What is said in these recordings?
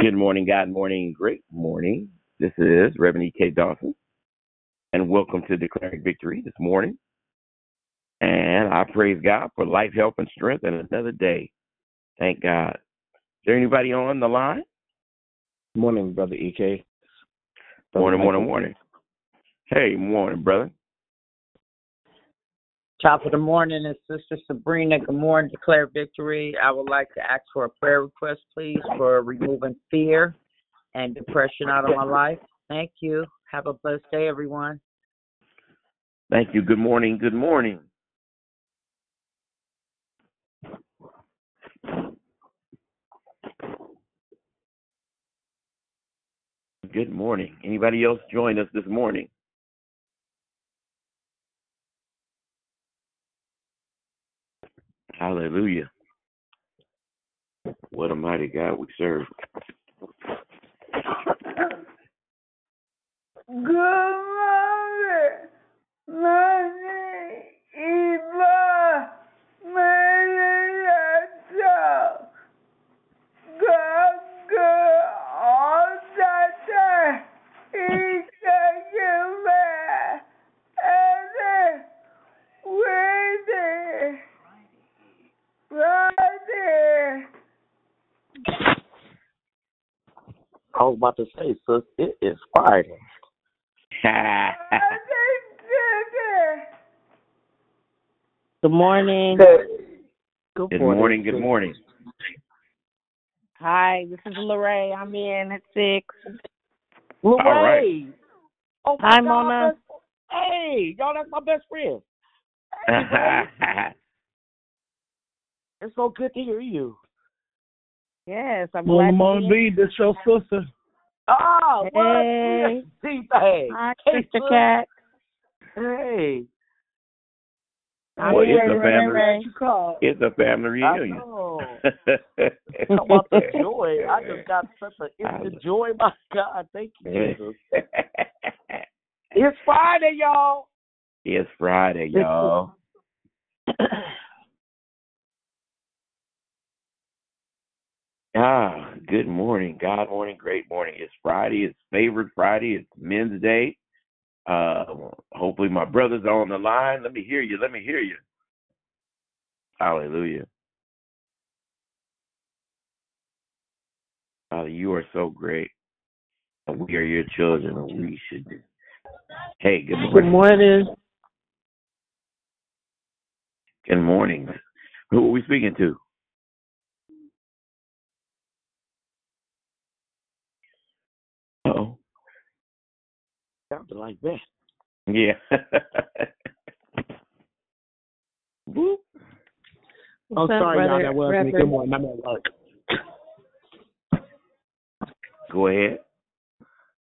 Good morning, God morning, great morning. This is Reverend E.K. Dawson, and welcome to Declaring Victory this morning. And I praise God for life, health, and strength and another day. Thank God. Is there anybody on the line? Morning, brother EK. Brother Morning, morning, morning. Hey, morning, brother. Top of the morning is Sister Sabrina. Good morning, declare victory. I would like to ask for a prayer request, please, for removing fear and depression out of my life. Thank you. Have a blessed day, everyone. Thank you. Good morning. Good morning. Good morning. Anybody else join us this morning? Hallelujah. What a mighty God we serve. Good morning. My name is Eva Menendez. God, good all the time. He taking me. And then waiting. Friday. I was about to say, sis, it is Friday. I think Good morning. Good good morning. Good morning. Hi, this is Lorraine. I'm in at six. Lorraine. All right. Oh my Hi, God, Mona. Hey, y'all, that's my best friend. It's so good to hear you. Yes, I'm Morning, glad morning, to B. This your sister. Ah, Hey. what? Hey, Hi, hey, Sister. Cat. Hey. Well, it's a family. Ray. You. It's a family I reunion. know. Talk about the joy. I just got such an instant joy. My God, thank you, Jesus. It's Friday, y'all. it's Friday, y'all. Ah, good morning, God morning, great morning. It's Friday. It's favorite Friday. It's Men's Day. Uh, hopefully my brother's on the line. Let me hear you. Let me hear you. Hallelujah. Father, you are so great. And we are your children, and we should do. Hey, good morning. Good morning. morning. Good morning. Who are we speaking to? Oh, Sounded like that. yeah. Whoop. I'm What's up, sorry, y'all. That was me. Good morning. I'm at work. Go ahead.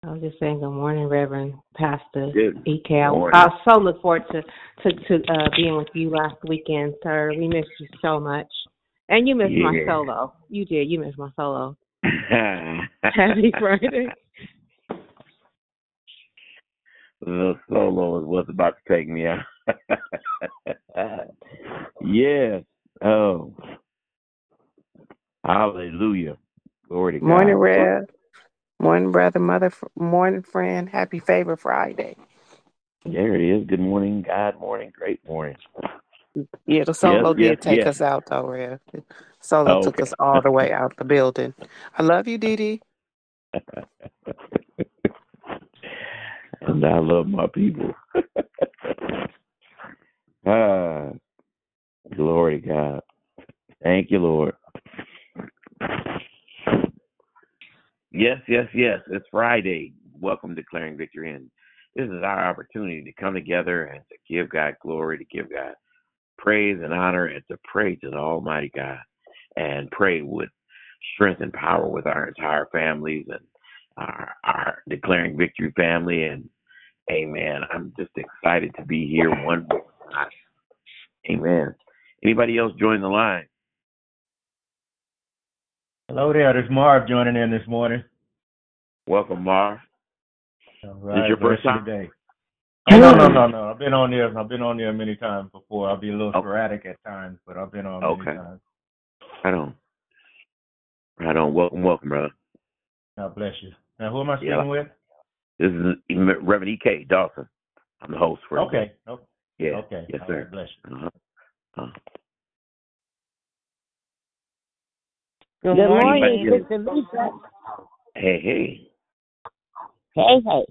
I was just saying good morning, Reverend Pastor Good EK. I. I so look forward to to to uh, being with you last weekend, sir. We missed you so much, and you missed my solo. You did. You missed my solo. Happy Friday. The solo is what's about to take me out. yes. Oh. Hallelujah. Glory to God. Morning, Rev. Morning, brother, mother, morning, friend. Happy Favor Friday. There it is. Good morning, God morning, great morning. Yeah, the solo yes, did take yes. us out, though, Rev. Solo Oh, took us all the way out the building. I love you, Dee Dee. and I love my people. ah, glory God. Thank you, Lord. Yes, yes, yes. It's Friday. Welcome to Declaring Victory. And this is our opportunity to come together and to give God glory, to give God praise and honor, and to pray to the Almighty God and pray with strength and power with our entire families and our, our Declaring Victory family. And amen. I'm just excited to be here one more time. Amen. Anybody else join the line? Hello there, this is Marv joining in this morning. Welcome, Marv. All This right, your bless first time? today. Oh, no, no, no, no. I've been on there. I've been on there many times before. I'll be a little Oh. sporadic at times, but I've been on Okay. many times. Right on. Right on. Welcome, welcome, brother. God bless you. Now, who am I speaking Yeah. with? This is Reverend E.K. Dawson. I'm the host for Okay. Okay. Yeah. Okay. Yes, sir. right, bless you. Uh-huh. Uh-huh. Good, Good morning, morning. Sister Lisa. Hey, hey. Hey, hey.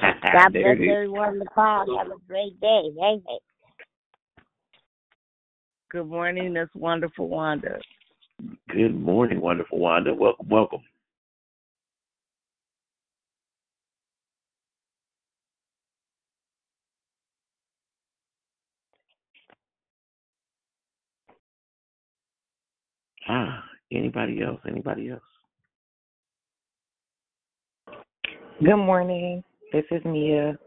God bless it is. everyone in the call. Have a great day. Hey, hey. Good morning, Miss Wonderful Wanda. Good morning, wonderful Wanda. Welcome, welcome. Ah, anybody else? Anybody else? Good morning. This is Mia.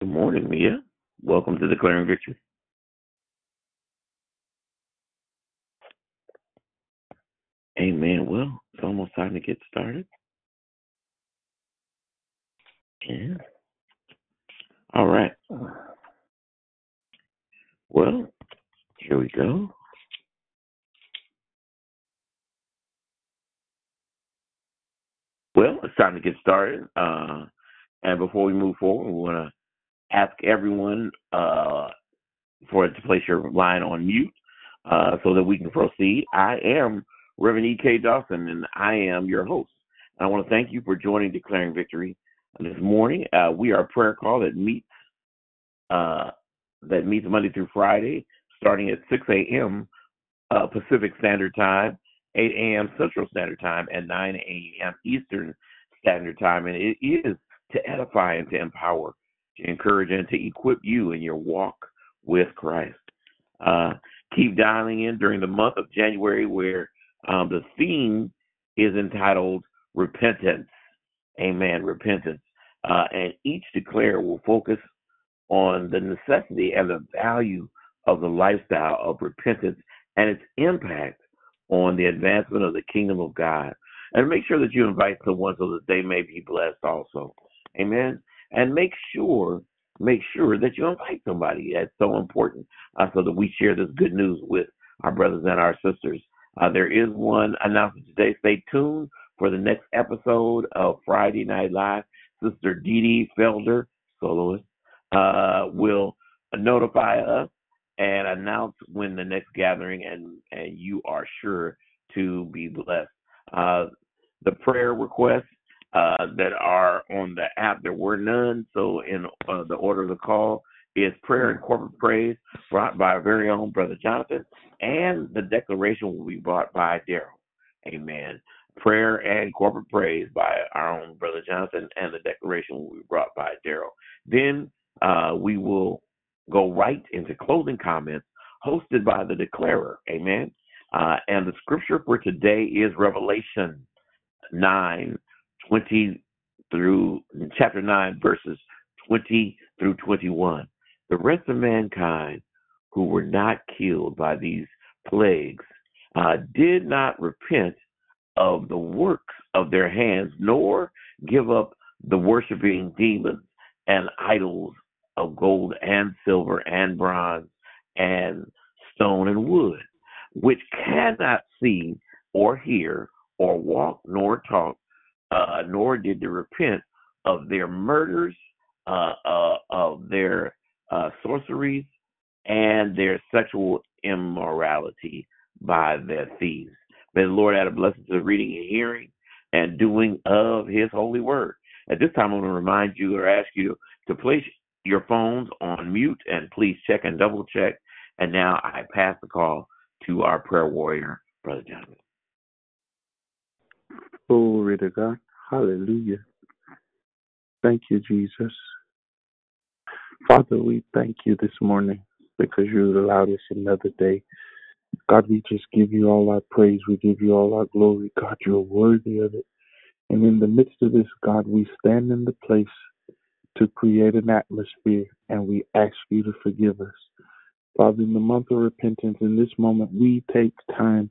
Good morning, Mia. Welcome to Declaring Victory. Amen. Well, it's almost time to get started. Yeah. All right. Well, here we go. Well, it's time to get started. Uh, and before we move forward, we want to ask everyone uh, for to place your line on mute uh, so that we can proceed. I am Reverend E.K. Dawson, and I am your host. I want to thank you for joining Declaring Victory this morning. Uh, we are a prayer call that meets uh, that meets Monday through Friday, starting at 6 a.m. Uh, Pacific Standard Time, 8 a.m. Central Standard Time, and 9 a.m. Eastern Standard Time. And it is to edify and to empower, to encourage and to equip you in your walk with Christ. Uh, keep dialing in during the month of January, where um, the theme is entitled Repentance. Amen. Repentance. Uh, and each declare will focus on the necessity and the value of the lifestyle of repentance and its impact on the advancement of the kingdom of God. And make sure that you invite someone so that they may be blessed also. Amen. And make sure, make sure that you invite somebody. That's so important uh, so that we share this good news with our brothers and our sisters. Uh, there is one announcement today. Stay tuned for the next episode of Friday Night Live. Sister Dee Dee Felder, soloist, uh, will notify us and announce when the next gathering, and, and you are sure to be blessed. Uh, the prayer requests uh, that are on the app, there were none. So, in uh, the order of the call is prayer and corporate praise brought by our very own brother Jonathan, and the declaration will be brought by Darryl. Amen. Prayer and corporate praise by our own brother Jonathan, and the declaration will be brought by Darryl. Then uh, we will go right into closing comments hosted by the declarer. Amen. Uh, and the scripture for today is Revelation 9, 20 through chapter 9, verses 20 through 21. The rest of mankind who were not killed by these plagues uh, did not repent of the works of their hands, nor give up the worshiping demons and idols of gold and silver and bronze and stone and wood, which cannot see or hear or walk nor talk, uh, nor did they repent of their murders, uh, uh, of their uh, sorceries, and their sexual immorality by their thieves. May the Lord add a blessing to the reading and hearing and doing of His holy word. At this time, I want to remind you or ask you to place your phones on mute and please check and double check. And now I pass the call to our prayer warrior, Brother Jonathan. Glory to God. Hallelujah. Thank you, Jesus. Father, we thank you this morning because you allowed us another day. God, we just give you all our praise. We give you all our glory. God, you're worthy of it. And in the midst of this, God, we stand in the place to create an atmosphere and we ask you to forgive us. Father, in the month of repentance, in this moment, we take time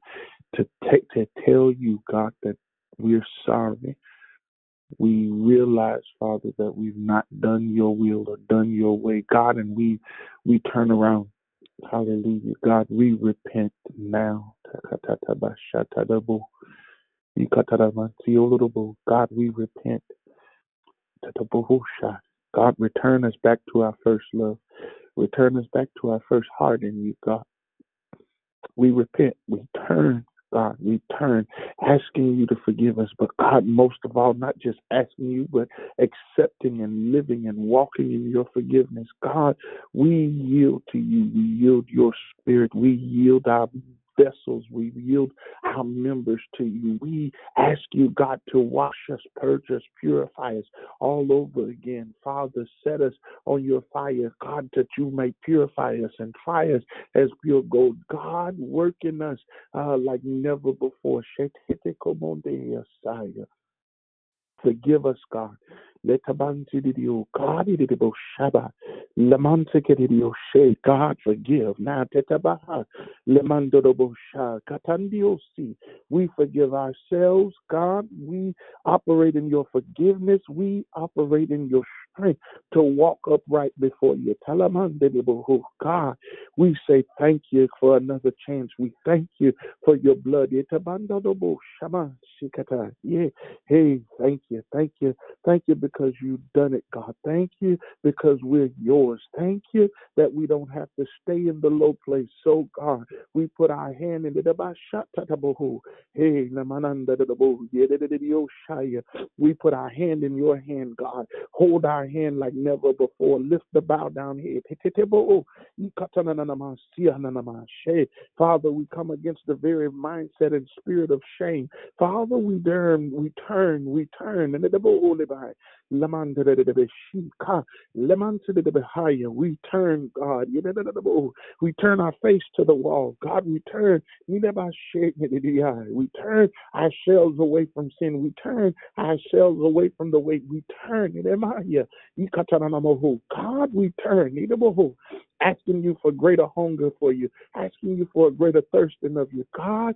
to take to tell you, God, that we're sorry. We realize, Father, that we've not done your will or done your way, God, and we we turn around. Hallelujah. God, we repent now. God, we repent. God, return us back to our first love. Return us back to our first heart in you, God. We repent. We turn, God. We turn, asking you to forgive us. But God, most of all, not just asking you, but accepting and living and walking in your forgiveness. God, we yield to you. We yield your spirit. We yield our vessels. We yield our members to you. We ask you, God, to wash us, purge us, purify us all over again. Father, set us on your fire, God, that you may purify us and try us as pure gold. God, work in us uh, like never before. Forgive us, God. God, shaba. God, forgive. We forgive ourselves, God. We operate in your forgiveness. We operate in your strength to walk upright before you. Talamandedibo. Oh, God, we say thank you for another chance. We thank you for your blood. Etabandodobo shama. Shikata. Yeah. Hey, thank you. Thank you. Thank you because you've done it, God. Thank you because we're yours. Thank you that we don't have to stay in the low place. So, God, we put our hand in Hey, we put our hand in your hand, God. Hold our hand like never before. Lift the bow down head. Oh. Father, we come against the very mindset and spirit of shame. Father, we turn, we turn, we turn. We turn, God. We turn our face to the wall. God, we turn. Shake. We turn ourselves away from sin. We turn ourselves away from the way we turn. In my katanahu. God, we turn. Asking you for greater hunger for you, asking you for a greater thirsting of you. God,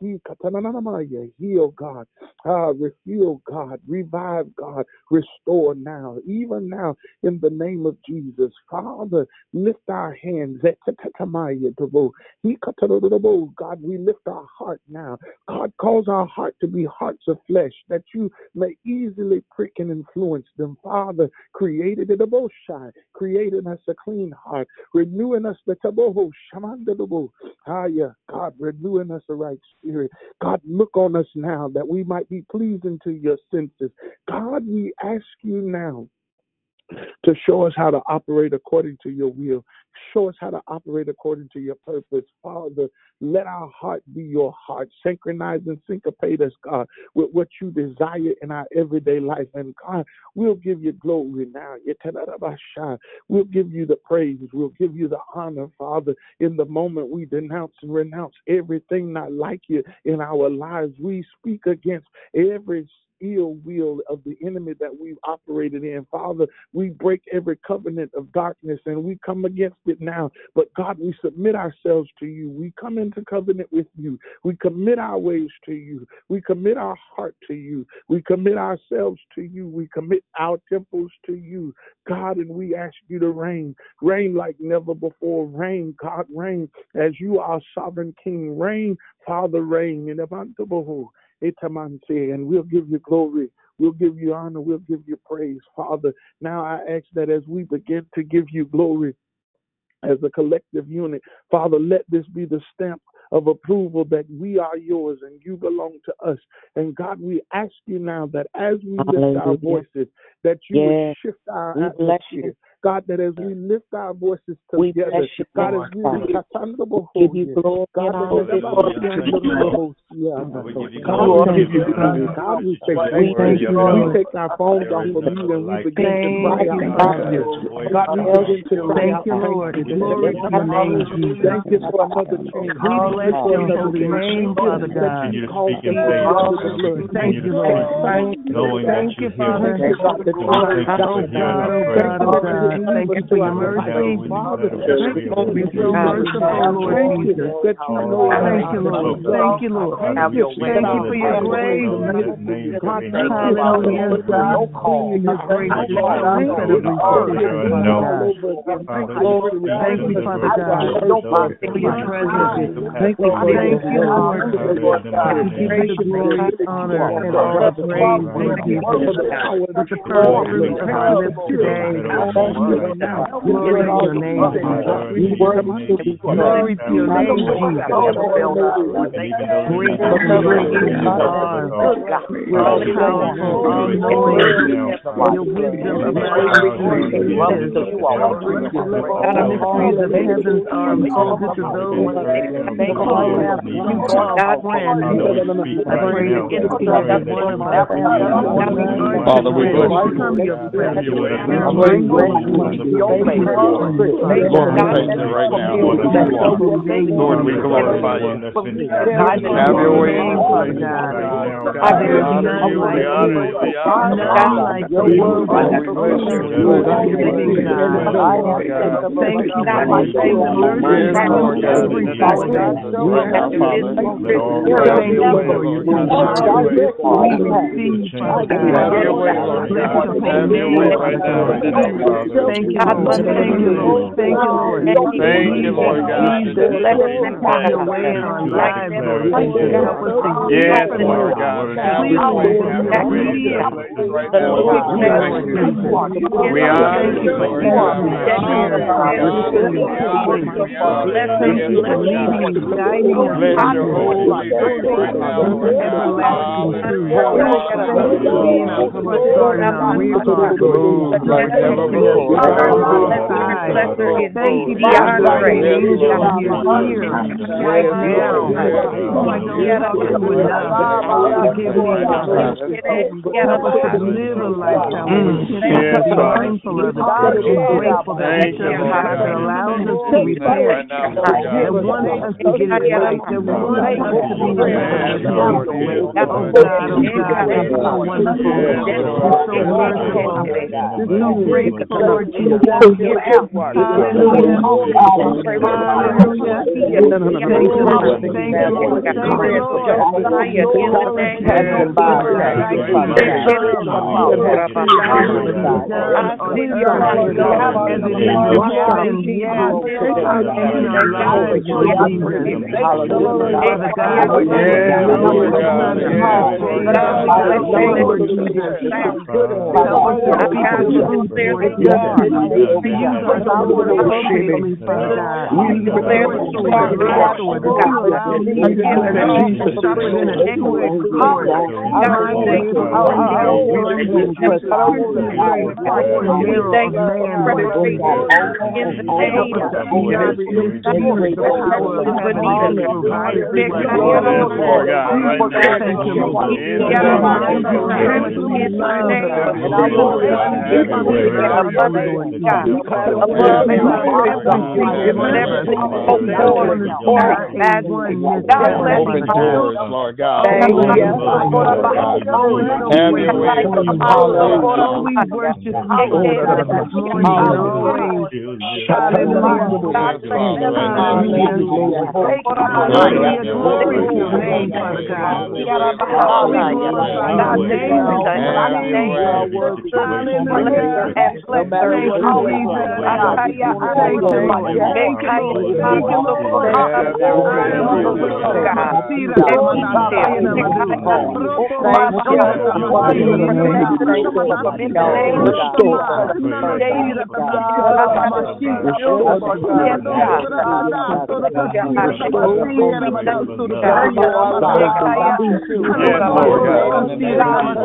He katananamaya. Heal God. Ah, refuel God. Revive God. Restore now. Even now, in the name of Jesus. Father, lift our hands. Zetatatamaya tobo. He katanododobo. God, we lift our heart now. God, cause our heart to be hearts of flesh that you may easily prick and influence them. Father, created in the most shy, creating us a clean heart, renewing us the taboho, shamandabo. Ah, yeah, God, renewing us a right spirit. God, look on us now that we might be pleasing to your senses. God, we ask you now to show us how to operate according to your will. Show us how to operate according to your purpose. Father, let our heart be your heart. Synchronize and syncopate us, God, with what you desire in our everyday life. And God, we'll give you glory now. We'll give you the praise. We'll give you the honor, Father. In the moment we denounce and renounce everything not like you in our lives, we speak against every ill will of the enemy that we've operated in. Father, we break every covenant of darkness and we come against it now. But God, we submit ourselves to you. We come into covenant with you. We commit our ways to you. We commit our heart to you. We commit ourselves to you. We commit our temples to you. God, and we ask you to reign. Reign like never before. Reign, God, reign as you are sovereign king. Reign, Father, reign. In and we'll give you glory. We'll give you honor. We'll give you praise, Father. Now I ask that as we begin to give you glory as a collective unit, Father, let this be the stamp of approval that we are yours and you belong to us. And God, we ask you now that as we lift our voices, that you Yes. shift our We bless atmosphere. You. God, that as we lift our voices We together, you, God, as we Father. Katandabo Give you glory God, and that honor as we you. Katandabo We give you God, glory. we give you We give glory. you God, we say thank thank you. you, We take our phones off is of you and we begin to cry Thank out you, thank you. God, we begin to cry Thank out you, Lord. you. Glory to your name, Jesus. Thank you for another chance. We Thank bless you for your another holy name, Thank you Father that God. you Continue to called speak us in faith. under the Lord. Thank you, Lord. Speak. knowing that Thank you you, hear Father. us. Lord, thank you for God, hearing our God, prayers. God. Thank you for your mercy. Now we let Thank them you be for being so merciful, Lord Jesus. Thank you, Lord. Thank you, Lord. Thank you for your grace. Hallelujah. In your grace is so incredibly sufficient, Father God. Thank you, Father God, for your presence. Thank you, Lord, to give you the glory, honor, and all the praise, Jesus. With the first fruits of our lips today, glory to your name, Jesus. Glory to your name, Jesus. Great and mighty you are. All powerful, all knowing. Your wisdom abounds in riches. The mysteries of heavens are unfolded to those who call you call friend. I pray that each and one of Father, we bless you. become your friend. Lord, we thank you right now for this one. Lord, we glorify you. Have your way in this place. There is none you. None like you. Living God. You for your saving mercy. Lord God, in the name right now, Father. Thank you your compassion. We receive, Father God. Have your way, Lord Bless God. your holy Have your way name, right now in the name of Jesus. Thank you, Lord. Thank you, Lord. Thank you, Lord. Thank you, Lord God. Jesus, have your way in our lives, Lord Jesus. Help us to hear Yes, Lord. God. Have your way. Have your way in this place right now. We honor you, God. Leading and guiding us. Bless your holy name right now, Lord God. Everlasting truth. Thank you for being our front guard and our rear guard, Lord Move Jesus. like never Keeping us before. side by. Thank you for your guardian angel who's here right now. Oh, I to you enough to give me help us to live a lifestyle where we're Yes, to be Father. mindful of it and grateful that you, serve a God that God. allows us to Right repent, now, Lord God. that wants us to get it right, that wants us to be able Yes, to Lord. repent. Yes, Oh Lord. God, oh God, you're so wonderful. Yes, You're Lord. so merciful. You're so graceful, Lord Jesus. Hallelujah. Hallelujah. Thank you, you, Lord. Thank you, Lord. Lord God, right now. Thank you, Lord. In the name of Mindful of how much we love Lord God, have your way. love you, Lord Jesus. Yes, Open doors, Lord God. Have your way. Oh, we worship you, Lord God, this morning and always. Hallelujah. Thank you. name Father,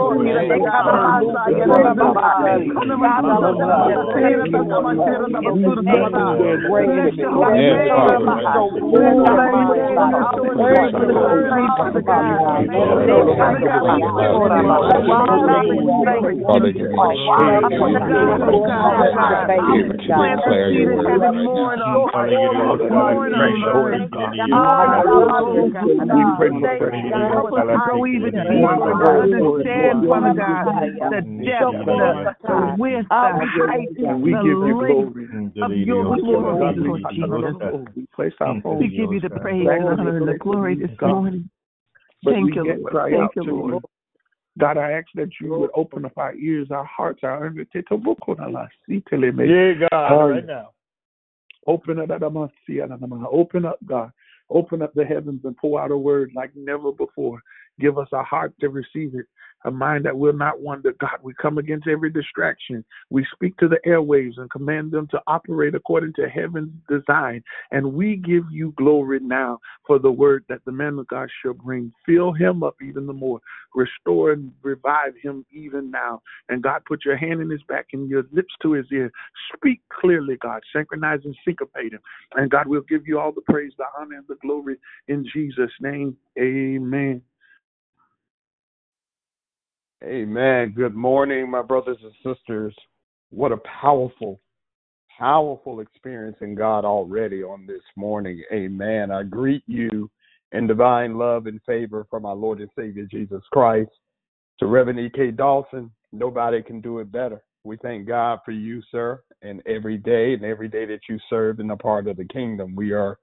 give me the strength to be able to declare your word right now. How even understand, Father God, the depth, the, the width, the height, we the give you length glory. of your glory, Lord Jesus. We place our hope. We give you the praise and honor and the glory this morning. Thank you, Lord. Thank you, to you. Lord. God, I ask that you would open up our ears, our hearts, our understanding. Yeah, God, right now. Open up, open up, God. Open up the heavens and pour out a word like never before. Give us a heart to receive it, a mind that will not wander. God, we come against every distraction. We speak to the airwaves and command them to operate according to heaven's design. And we give you glory now for the word that the man of God shall bring. Fill him up even the more. Restore and revive him even now. And God, put your hand in his back and your lips to his ear. Speak clearly, God. Synchronize and syncopate him. And God, we'll give you all the praise, the honor, and the glory in Jesus' name. Amen. Amen. Good morning, my brothers and sisters. What a powerful, powerful experience in God already on this morning. Amen. I greet you in divine love and favor from our Lord and Savior Jesus Christ. To Reverend E.K. Dawson, nobody can do it better. We thank God for you, sir, and every day and every day that you serve in a part of the kingdom. We are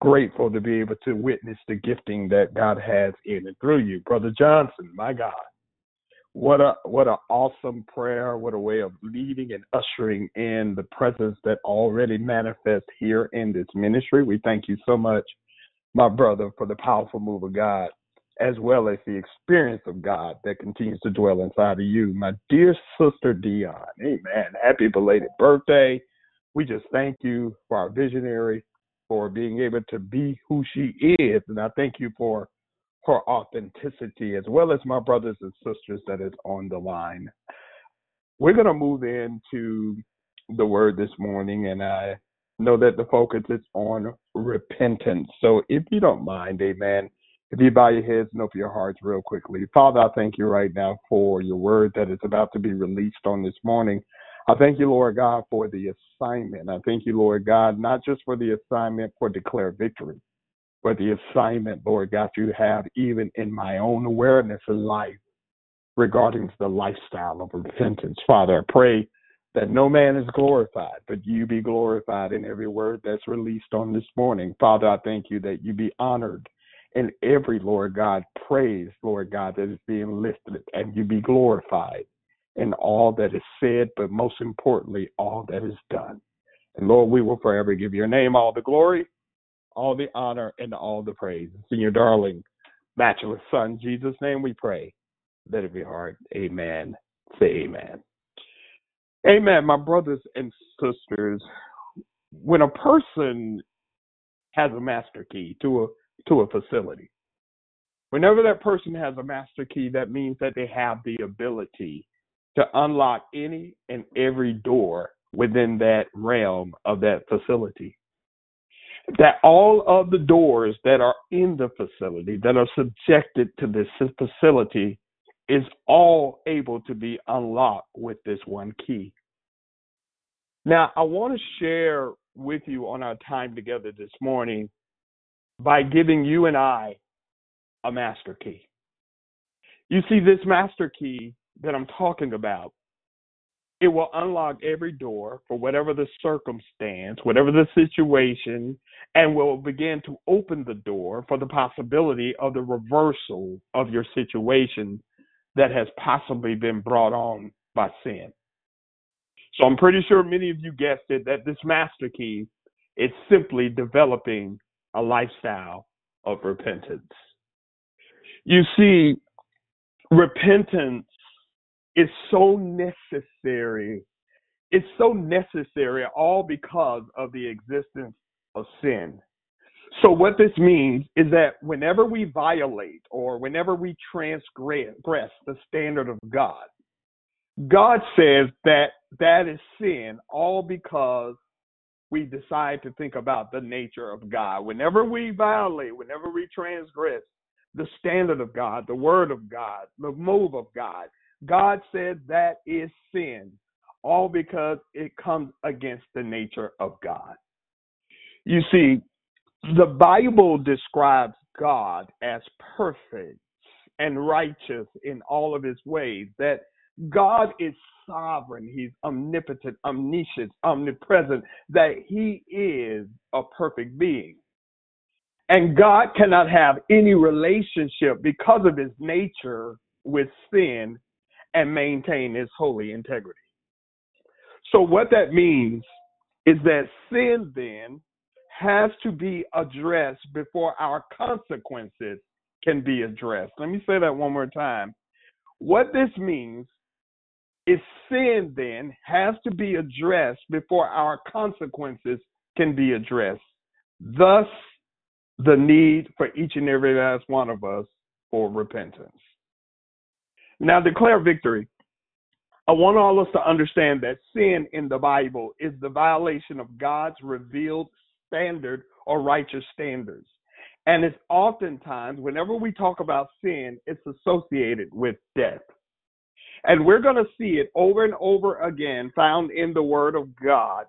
grateful to be able to witness the gifting that God has in and through you. Brother Johnson, my God. What a what an awesome prayer, what a way of leading and ushering in the presence that already manifests here in this ministry. We thank you so much, my brother, for the powerful move of God, as well as the experience of God that continues to dwell inside of you. My dear sister Dion, amen. Happy belated birthday. We just thank you for our visionary for being able to be who she is. And I thank you for her authenticity, as well as my brothers and sisters that is on the line. We're going to move into the word this morning, and I know that the focus is on repentance. So if you don't mind, amen, if you bow your heads and open your hearts real quickly. Father, I thank you right now for your word that is about to be released on this morning. I thank you, Lord God, for the assignment. I thank you, Lord God, not just for the assignment for declare victory, but the assignment, Lord God, you have even in my own awareness of life regarding the lifestyle of repentance. Father, I pray that no man is glorified, but you be glorified in every word that's released on this morning. Father, I thank you that you be honored in every, Lord God, praise, Lord God, that is being lifted, and you be glorified in all that is said, but most importantly, all that is done. And Lord, we will forever give your name all the glory, all the honor, and all the praise. It's in your darling, matchless Son, Jesus' name we pray. Let it be heard. Amen. Say amen. Amen. My brothers and sisters, when a person has a master key to a to a facility, whenever that person has a master key, that means that they have the ability to unlock any and every door within that realm of that facility. That all of the doors that are in the facility that are subjected to this facility is all able to be unlocked with this one key. Now, I want to share with you on our time together this morning by giving you and I a master key. You see, this master key that I'm talking about, it will unlock every door for whatever the circumstance, whatever the situation, and will begin to open the door for the possibility of the reversal of your situation that has possibly been brought on by sin. So I'm pretty sure many of you guessed it that this master key is simply developing a lifestyle of repentance. You see, repentance is so necessary. It's so necessary all because of the existence of sin. So, what this means is that whenever we violate or whenever we transgress the standard of God, God says that that is sin all because we decide to think about the nature of God. Whenever we violate, whenever we transgress the standard of God, the word of God, the move of God, God said that is sin, all because it comes against the nature of God. You see, the Bible describes God as perfect and righteous in all of his ways, that God is sovereign, he's omnipotent, omniscient, omnipresent, that he is a perfect being. And God cannot have any relationship because of his nature with sin and maintain his holy integrity. So, what that means is that sin then has to be addressed before our consequences can be addressed. Let me say that one more time. What this means is sin then has to be addressed before our consequences can be addressed. Thus, the need for each and every last one of us for repentance. Now, declare victory. I want all of us to understand that sin in the Bible is the violation of God's revealed standard or righteous standards. And it's oftentimes, whenever we talk about sin, it's associated with death. And we're going to see it over and over again found in the Word of God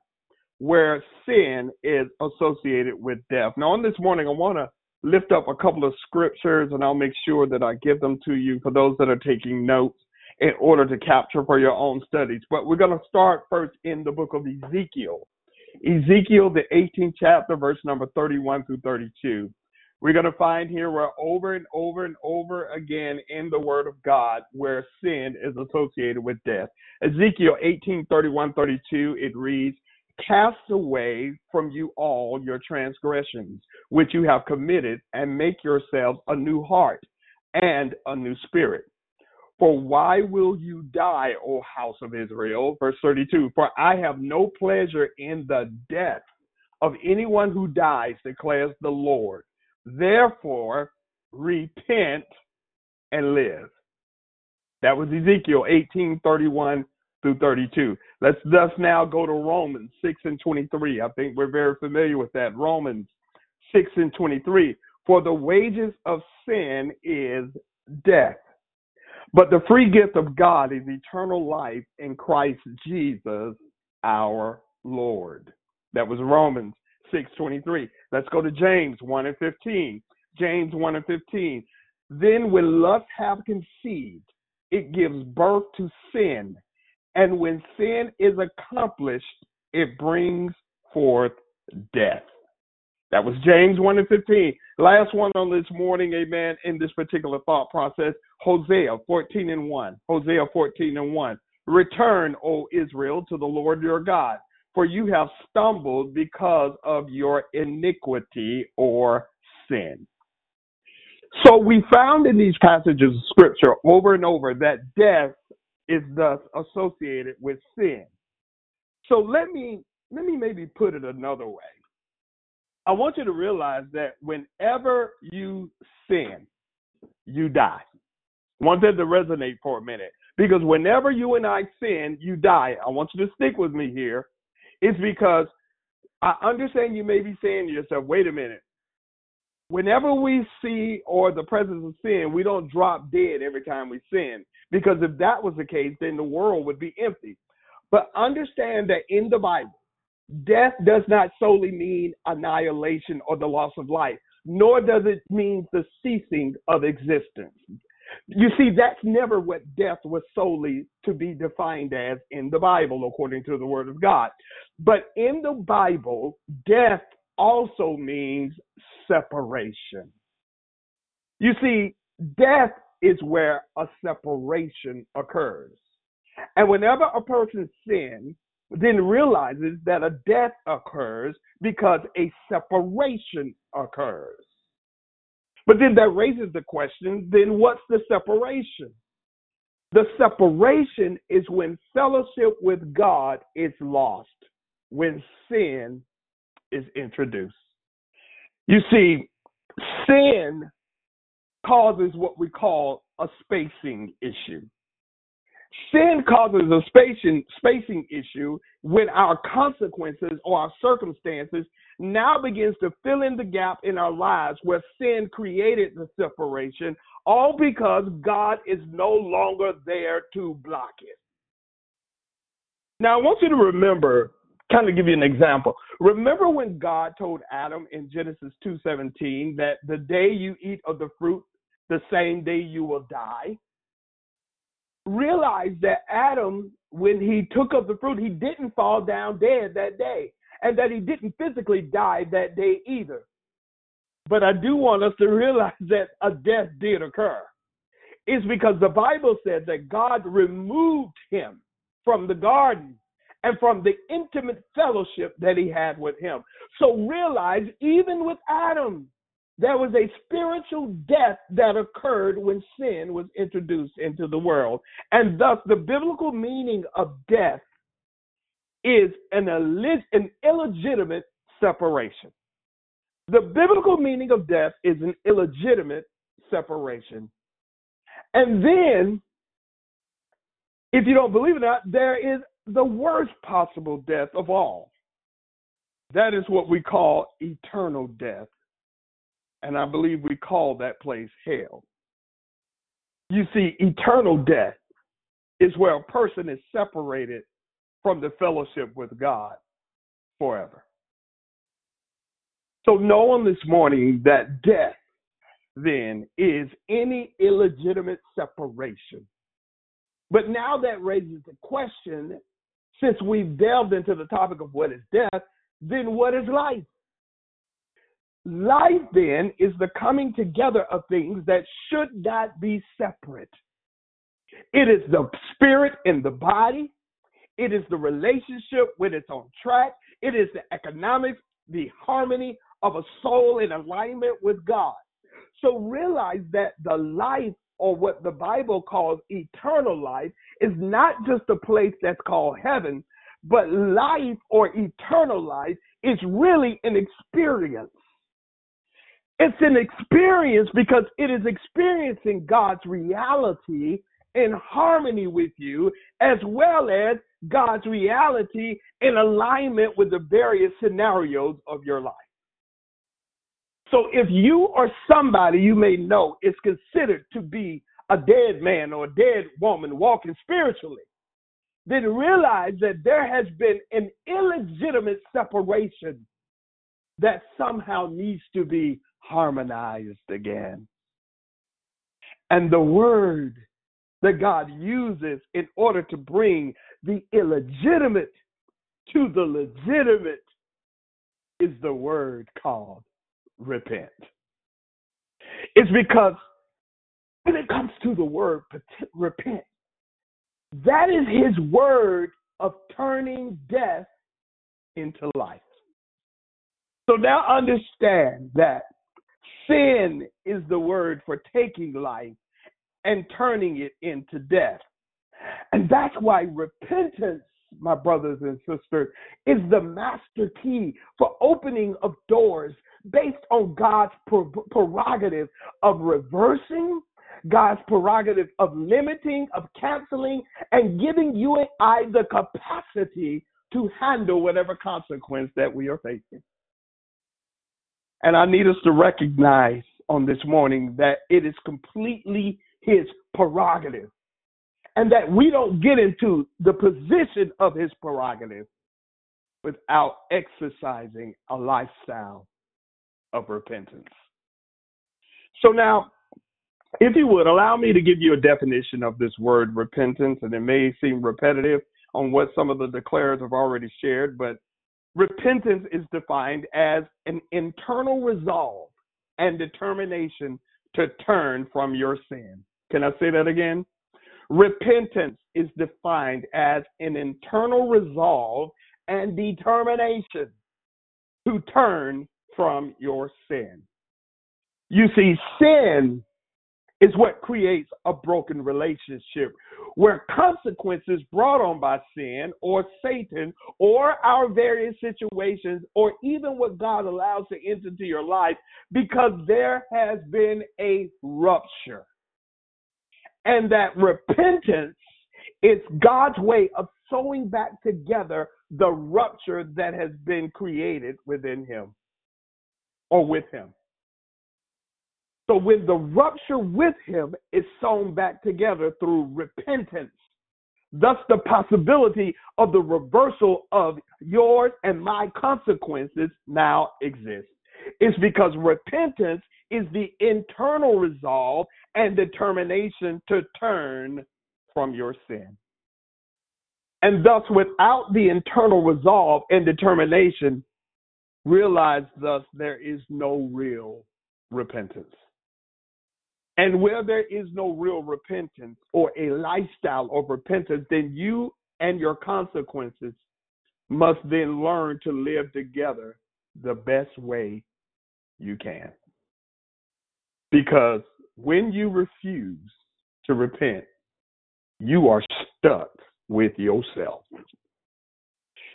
where sin is associated with death. Now, on this morning, I want to lift up a couple of scriptures and I'll make sure that I give them to you for those that are taking notes in order to capture for your own studies. But we're going to start first in the book of Ezekiel. Ezekiel, the 18th chapter, verse number 31 through 32. We're going to find here where over and over and over again in the word of God where sin is associated with death. Ezekiel 18, 31, 32, it reads, Cast away from you all your transgressions, which you have committed, and make yourselves a new heart and a new spirit. For why will you die, O house of Israel? Verse 32 For I have no pleasure in the death of anyone who dies, declares the Lord. Therefore, repent and live. That was Ezekiel 18 31 through 32. Let's thus now go to Romans 6 and 23. I think we're very familiar with that. Romans 6 and 23. For the wages of sin is death, but the free gift of God is eternal life in Christ Jesus our Lord. That was Romans 6:23. Let's go to James 1 and 15. James 1 and 15. Then when lust have conceived, it gives birth to sin. And when sin is accomplished, it brings forth death. That was James 1 and 15. Last one on this morning, amen, in this particular thought process, Hosea 14 and 1. Hosea 14 and 1. Return, O Israel, to the Lord your God, for you have stumbled because of your iniquity or sin. So we found in these passages of scripture over and over that death is thus associated with sin. So let me let me maybe put it another way. I want you to realize that whenever you sin, you die. I want that to resonate for a minute. Because whenever you and I sin, you die. I want you to stick with me here. It's because I understand you may be saying to yourself, wait a minute. Whenever we see or the presence of sin, we don't drop dead every time we sin. Because if that was the case, then the world would be empty. But understand that in the Bible, death does not solely mean annihilation or the loss of life, nor does it mean the ceasing of existence. You see, that's never what death was solely to be defined as in the Bible, according to the Word of God. But in the Bible, death also means separation. You see, death is where a separation occurs. And whenever a person sins, then realizes that a death occurs because a separation occurs. But then that raises the question then what's the separation? The separation is when fellowship with God is lost, when sin is introduced. You see, sin causes what we call a spacing issue. Sin causes a spacing, spacing issue when our consequences or our circumstances now begins to fill in the gap in our lives where sin created the separation, all because God is no longer there to block it. Now, I want you to remember, kind of give you an example. Remember when God told Adam in Genesis 2:17 that the day you eat of the fruit, the same day you will die? Realize that Adam, when he took of the fruit, he didn't fall down dead that day, and that he didn't physically die that day either. But I do want us to realize that a death did occur. It's because the Bible said that God removed him from the garden and from the intimate fellowship that he had with him. So realize, even with Adam, there was a spiritual death that occurred when sin was introduced into the world. And thus, the biblical meaning of death is an, an illegitimate separation. The biblical meaning of death is an illegitimate separation. And then, if you don't believe it or not, there is the worst possible death of all. That is what we call eternal death. And I believe we call that place hell. You see, eternal death is where a person is separated from the fellowship with God forever. So, knowing this morning that death then is any illegitimate separation. But now that raises the question since we've delved into the topic of what is death, then what is life? Life then is the coming together of things that should not be separate. It is the spirit in the body. It is the relationship when it's on track. It is the economics, the harmony of a soul in alignment with God. So realize that the life, or what the Bible calls eternal life, is not just a place that's called heaven, but life or eternal life is really an experience. It's an experience because it is experiencing God's reality in harmony with you, as well as God's reality in alignment with the various scenarios of your life. So if you or somebody you may know is considered to be a dead man or a dead woman walking spiritually, then realize that there has been an illegitimate separation that somehow needs to be harmonized again. And the word that God uses in order to bring the illegitimate to the legitimate is the word called repent. It's because when it comes to the word repent, that is his word of turning death into life. So now understand that sin is the word for taking life and turning it into death. And that's why repentance, my brothers and sisters, is the master key for opening of doors based on God's prerogative of reversing, God's prerogative of limiting, of canceling, and giving you and I the capacity to handle whatever consequence that we are facing. And I need us to recognize on this morning that it is completely his prerogative and that we don't get into the position of his prerogative without exercising a lifestyle of repentance. So now, if you would allow me to give you a definition of this word repentance, and it may seem repetitive on what some of the declarers have already shared, but repentance is defined as an internal resolve and determination to turn from your sin. Can I say that again? Repentance is defined as an internal resolve and determination to turn from your sin. You see, sin is what creates a broken relationship where consequences brought on by sin or Satan or our various situations or even what God allows to enter into your life because there has been a rupture. And that repentance is God's way of sewing back together the rupture that has been created within him or with him. So when the rupture with him is sewn back together through repentance, thus the possibility of the reversal of yours and my consequences now exists. It's because repentance is the internal resolve and determination to turn from your sin. And thus, without the internal resolve and determination, realize thus there is no real repentance. And where there is no real repentance or a lifestyle of repentance, then you and your consequences must then learn to live together the best way you can. Because when you refuse to repent, you are stuck with yourself.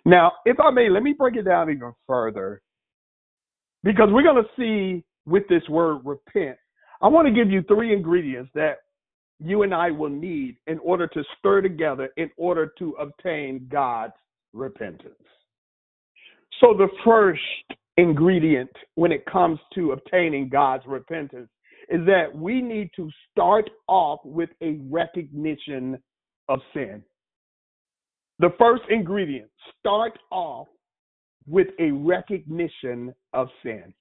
Now, if I may, let me break it down even further because we're going to see with this word repent. I want to give you three ingredients that you and I will need in order to stir together in order to obtain God's repentance. So, the first ingredient when it comes to obtaining God's repentance is that we need to start off with a recognition of sin. The first ingredient, start off with a recognition of sin.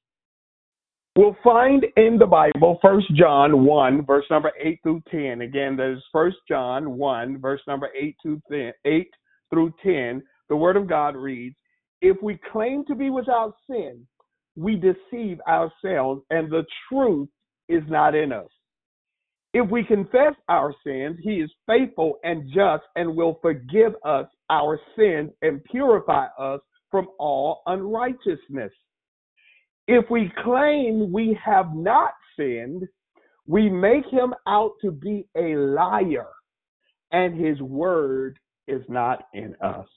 We'll find in the Bible, First John 1, verse number 8 through 10. Again, there's First John 1, verse number 8, to 10, 8 through 10. The Word of God reads, If we claim to be without sin, we deceive ourselves, and the truth is not in us. If we confess our sins, he is faithful and just and will forgive us our sins and purify us from all unrighteousness. If we claim we have not sinned, we make him out to be a liar, and his word is not in us.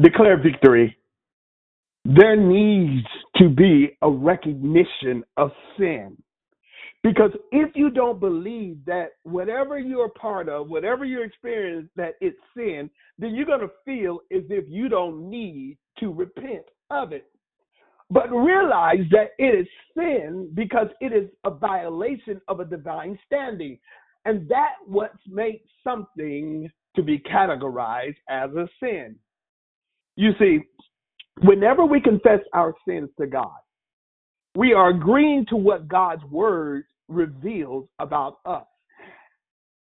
Declare victory. There needs to be a recognition of sin. Because if you don't believe that whatever you're a part of, whatever you experience, that it's sin, then you're going to feel as if you don't need to repent of it. But realize that it is sin because it is a violation of a divine standing. And that what makes something to be categorized as a sin. You see, whenever we confess our sins to God, we are agreeing to what God's word reveals about us.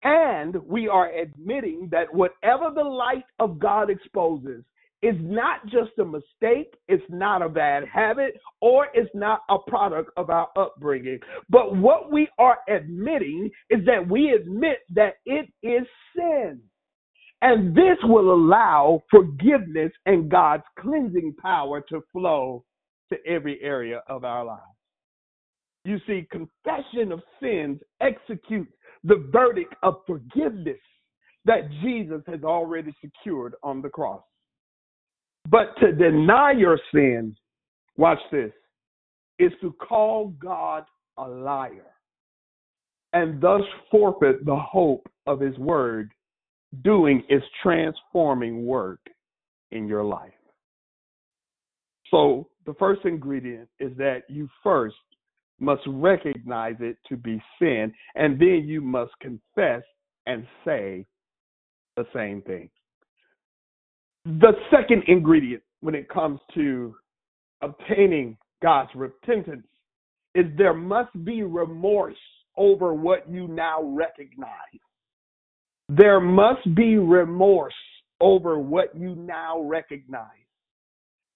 And we are admitting that whatever the light of God exposes is not just a mistake, it's not a bad habit, or it's not a product of our upbringing. But what we are admitting is that we admit that it is sin. And this will allow forgiveness and God's cleansing power to flow to every area of our lives. You see, confession of sins executes the verdict of forgiveness that Jesus has already secured on the cross. But to deny your sins, watch this, is to call God a liar and thus forfeit the hope of his word doing its transforming work in your life. So, the first ingredient is that you first must recognize it to be sin, and then you must confess and say the same thing. The second ingredient when it comes to obtaining God's repentance is there must be remorse over what you now recognize. There must be remorse over what you now recognize.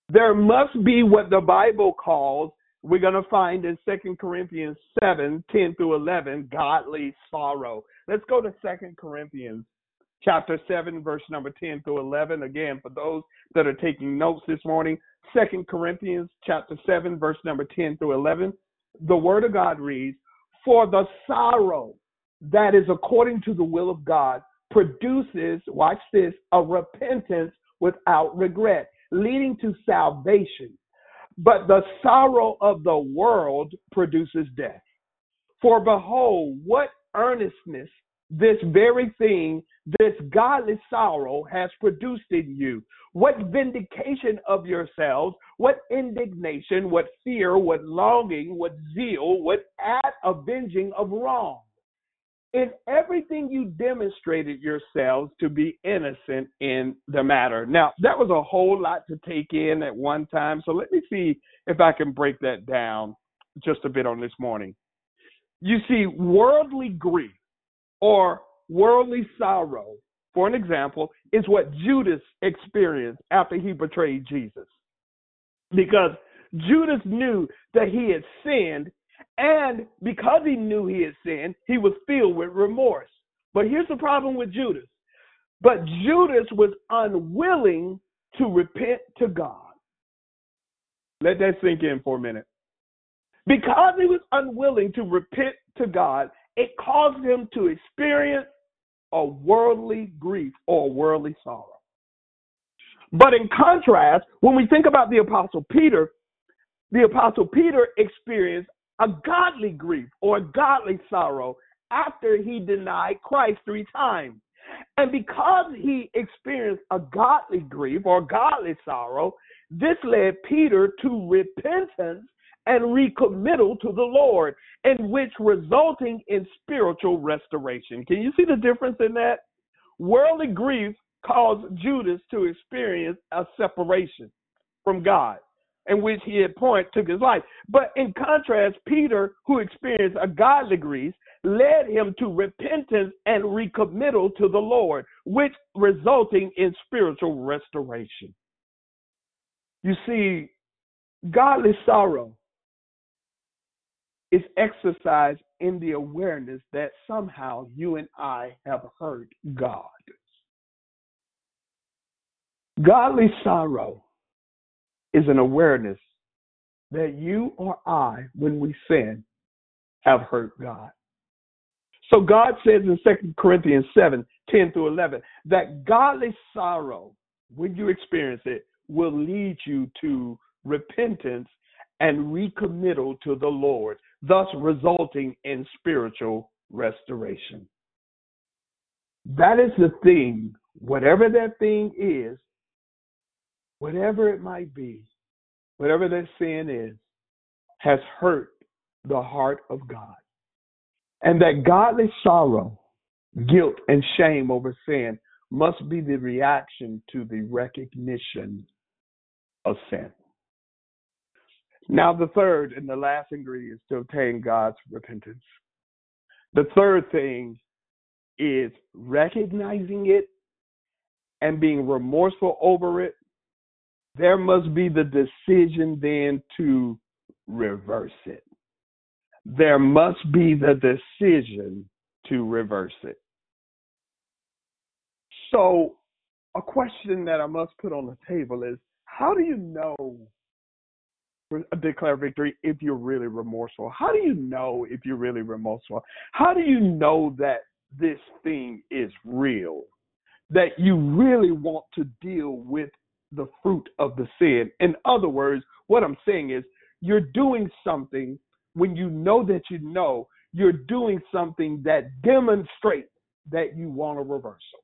There must be what the Bible calls, we're going to find in Second Corinthians 7 10 through 11, godly sorrow. Let's go to Second Corinthians chapter 7, verse number 10 through 11. Again, for those that are taking notes this morning, Second Corinthians chapter 7, verse number 10 through 11. The word of God reads, For the sorrow that is according to the will of God produces, watch this, a repentance without regret, leading to salvation. But the sorrow of the world produces death. For behold, what earnestness this very thing this godly sorrow has produced in you? What vindication of yourselves, what indignation, what fear, what longing, what zeal, what at avenging of wrong? In everything you demonstrated yourselves to be innocent in the matter. Now, that was a whole lot to take in at one time. So let me see if I can break that down just a bit on this morning. You see, worldly grief or worldly sorrow, for an example, is what Judas experienced after he betrayed Jesus. Because Judas knew that he had sinned, and because he knew he had sinned, he was filled with remorse. But here's the problem with Judas. But Judas was unwilling to repent to God. Let that sink in for a minute. Because he was unwilling to repent to God, it caused him to experience a worldly grief or worldly sorrow. But in contrast, when we think about the Apostle Peter, the Apostle Peter experienced a godly grief or a godly sorrow after he denied Christ three times. And because he experienced a godly grief or godly sorrow, this led Peter to repentance and recommittal to the Lord, in which resulting in spiritual restoration. Can you see the difference in that? Worldly grief caused Judas to experience a separation from God, in which he at point took his life. But in contrast, Peter, who experienced a godly grief, led him to repentance and recommittal to the Lord, which resulting in spiritual restoration. You see, godly sorrow is exercised in the awareness that somehow you and I have hurt God. Godly sorrow is an awareness that you or I, when we sin, have hurt God. So God says in 2 Corinthians 7 10 through 11 that godly sorrow, when you experience it, will lead you to repentance and recommittal to the Lord, thus resulting in spiritual restoration. That is the thing, whatever that thing is, whatever it might be, whatever that sin is, has hurt the heart of God. And that godly sorrow, guilt, and shame over sin must be the reaction to the recognition of sin. Now, the third and the last ingredient to obtain God's repentance. The third thing is recognizing it and being remorseful over it. There must be the decision then to reverse it. There must be the decision to reverse it. So, a question that I must put on the table is how do you know declare victory if you're really remorseful? How do you know if you're really remorseful? How do you know that this thing is real? That you really want to deal with the fruit of the sin. In other words, what I'm saying is you're doing something when you know that you know you're doing something that demonstrates that you want a reversal.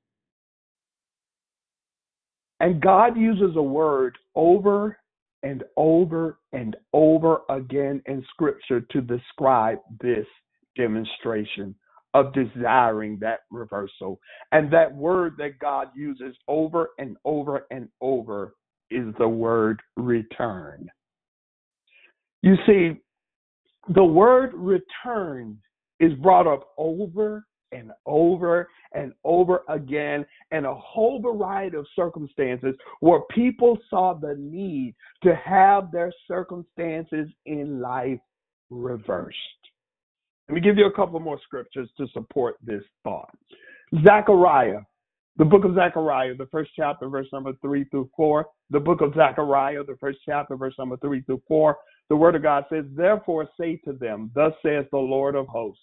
And God uses a word over and over and over again in Scripture to describe this demonstration of desiring that reversal. And that word that God uses over and over and over is the word return. You see, the word return is brought up over and over and over again in a whole variety of circumstances where people saw the need to have their circumstances in life reversed. Let me give you a couple more scriptures to support this thought. Zechariah, the book of Zechariah, the first chapter, verse number three through four. The book of Zechariah, the first chapter, verse number three through four. The word of God says, Therefore say to them, Thus says the Lord of hosts,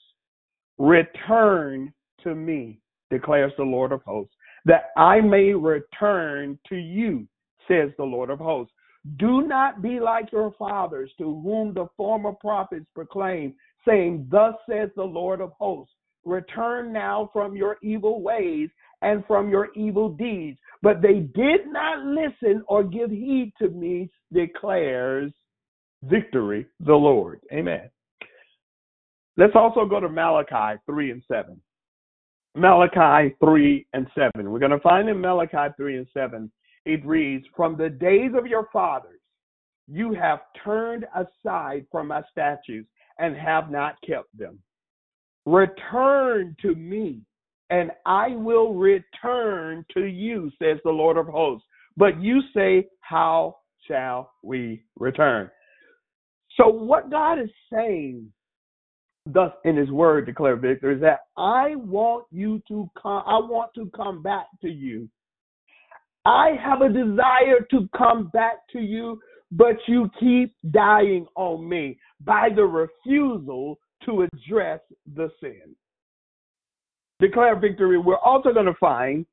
Return to me, declares the Lord of hosts, that I may return to you, says the Lord of hosts. Do not be like your fathers, to whom the former prophets proclaimed, saying, Thus says the Lord of hosts, return now from your evil ways and from your evil deeds. But they did not listen or give heed to me, declares victory the Lord. Amen. Let's also go to Malachi 3 and 7. Malachi 3 and 7. We're going to find in Malachi 3 and 7, it reads, From the days of your fathers, you have turned aside from my statutes and have not kept them. Return to me, and I will return to you, says the Lord of hosts. But you say, How shall we return? So, what God is saying, thus in His Word, declare Victor, is that I want you to come. I want to come back to you. I have a desire to come back to you, but you keep dying on me by the refusal to address the sin. Declare victory. We're also going to find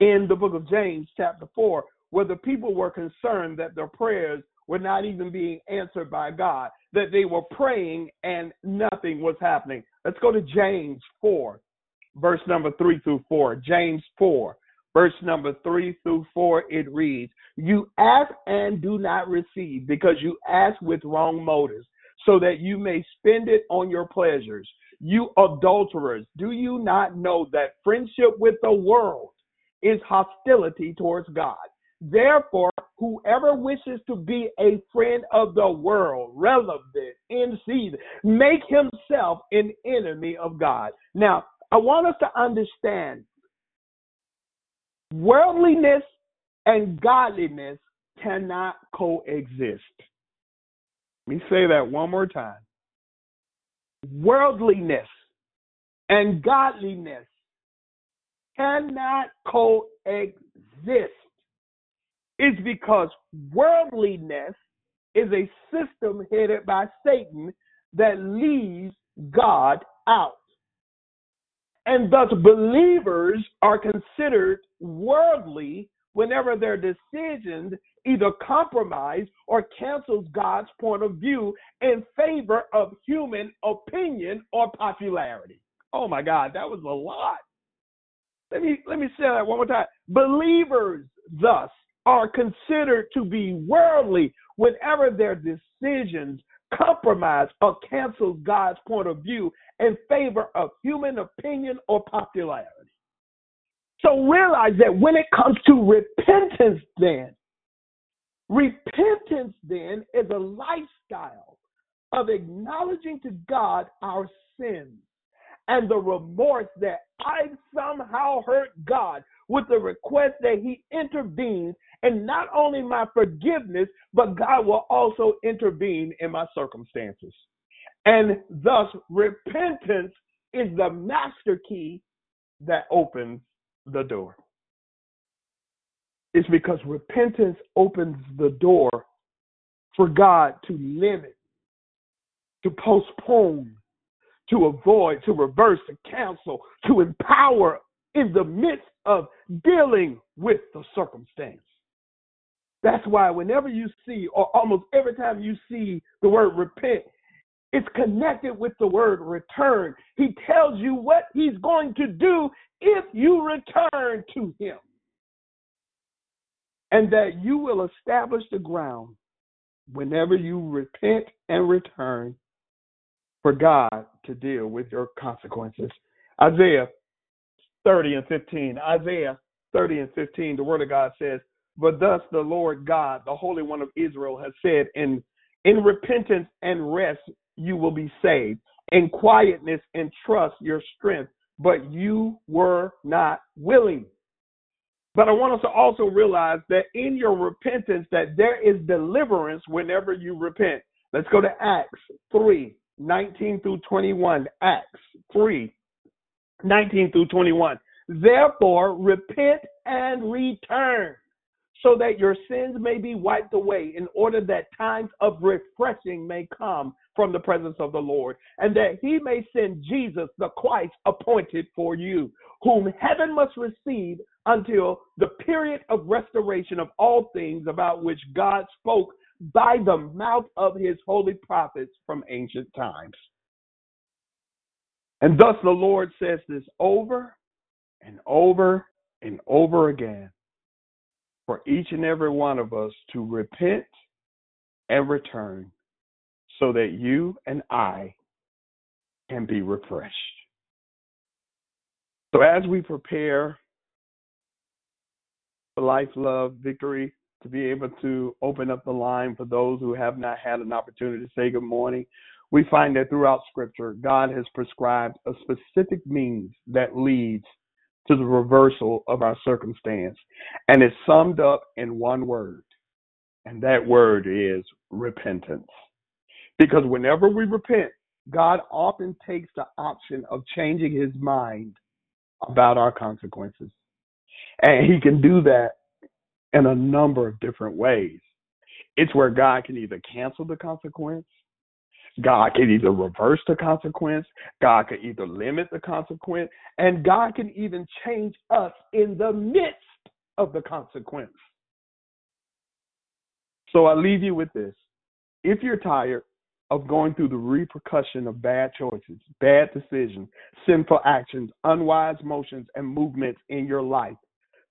in the book of James, chapter 4, where the people were concerned that their prayers were not even being answered by God, that they were praying and nothing was happening. Let's go to James 4, verse number 3 through 4. James 4, verse number 3 through 4, it reads, You ask and do not receive because you ask with wrong motives, so that you may spend it on your pleasures. You adulterers, do you not know that friendship with the world is hostility towards God? Therefore, whoever wishes to be a friend of the world, relevant in season, make himself an enemy of God. Now, I want us to understand worldliness and godliness cannot coexist. Let me say that one more time. Worldliness and godliness cannot coexist. It's because worldliness is a system headed by Satan that leaves God out. And thus, believers are considered worldly whenever their decisions either compromise or cancels God's point of view in favor of human opinion or popularity. Oh my God, that was a lot. Let me let me say that one more time. Believers thus are considered to be worldly whenever their decisions compromise or cancel God's point of view in favor of human opinion or popularity. So realize that when it comes to repentance, then, repentance then is a lifestyle of acknowledging to God our sins and the remorse that I somehow hurt God with the request that He intervenes and not only my forgiveness, but God will also intervene in my circumstances. And thus, repentance is the master key that opens the door. It's because repentance opens the door for God to limit, to postpone, to avoid, to reverse, to cancel, to empower in the midst of dealing with the circumstance. That's why whenever you see, or almost every time you see the word repent, it's connected with the word return. He tells you what he's going to do if you return to him. And that you will establish the ground whenever you repent and return for God to deal with your consequences. Isaiah 30 and 15. Isaiah 30 and 15, the word of God says, But thus the Lord God, the Holy One of Israel, has said, In in repentance and rest you will be saved. In quietness and trust your strength, but you were not willing. But I want us to also realize that in your repentance that there is deliverance whenever you repent. Let's go to Acts 3, 19 through 21. Acts 3, 19 through 21. Therefore, repent and return so that your sins may be wiped away, in order that times of refreshing may come from the presence of the Lord, and that he may send Jesus, the Christ appointed for you, whom heaven must receive until the period of restoration of all things about which God spoke by the mouth of his holy prophets from ancient times. And thus the Lord says this over and over and over again for each and every one of us to repent and return so that you and I can be refreshed. So as we prepare for life, love, victory, to be able to open up the line for those who have not had an opportunity to say good morning, we find that throughout Scripture, God has prescribed a specific means that leads to the reversal of our circumstance. And it's summed up in one word, and that word is repentance. Because whenever we repent, God often takes the option of changing his mind about our consequences. And he can do that in a number of different ways. It's where God can either cancel the consequence, God can either reverse the consequence, God can either limit the consequence, and God can even change us in the midst of the consequence. So I leave you with this. If you're tired of going through the repercussion of bad choices, bad decisions, sinful actions, unwise motions, and movements in your life,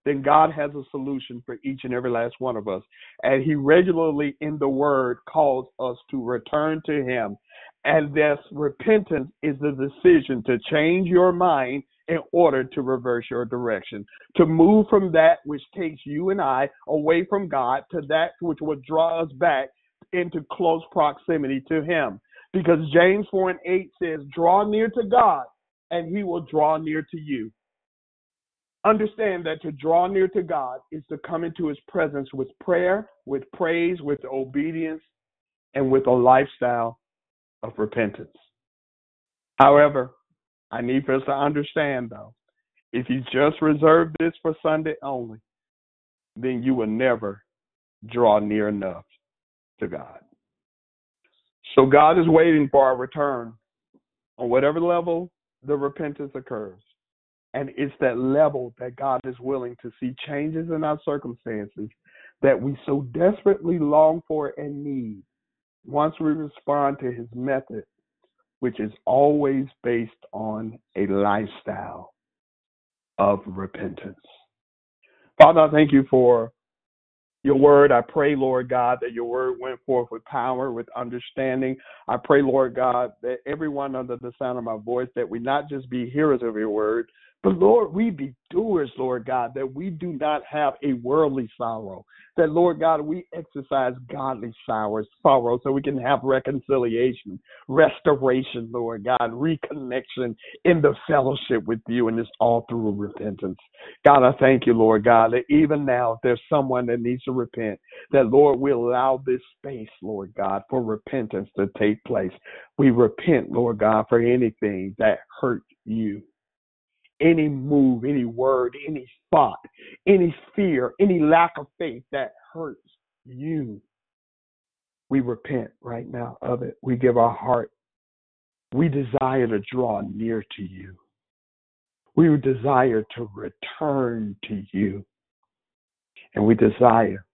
then God has a solution for each and every last one of us. And He regularly in the Word calls us to return to Him. And this repentance is the decision to change your mind in order to reverse your direction, to move from that which takes you and I away from God to that which will draw us back into close proximity to Him. Because James 4 and 8 says, Draw near to God, and He will draw near to you. Understand that to draw near to God is to come into His presence with prayer, with praise, with obedience, and with a lifestyle of repentance. However, I need for us to understand though, if you just reserve this for Sunday only, then you will never draw near enough to God. So God is waiting for our return on whatever level the repentance occurs. And it's that level that God is willing to see changes in our circumstances that we so desperately long for and need once we respond to his method, which is always based on a lifestyle of repentance. Father, I thank you for your word. I pray, Lord God, that your word went forth with power, with understanding. I pray, Lord God, that everyone under the sound of my voice, that we not just be hearers of your word, but Lord, we be doers, Lord God, that we do not have a worldly sorrow. That, Lord God, we exercise godly sorrow, sorrow so we can have reconciliation, restoration, Lord God, reconnection in the fellowship with you, and it's all through repentance. God, I thank you, Lord God, that even now, if there's someone that needs to repent, that, Lord, we allow this space, Lord God, for repentance to take place. We repent, Lord God, for anything that hurt you any move, any word, any thought, any fear, any lack of faith that hurts you. We repent right now of it. We give our heart. We desire to draw near to you. We desire to return to you. And we desire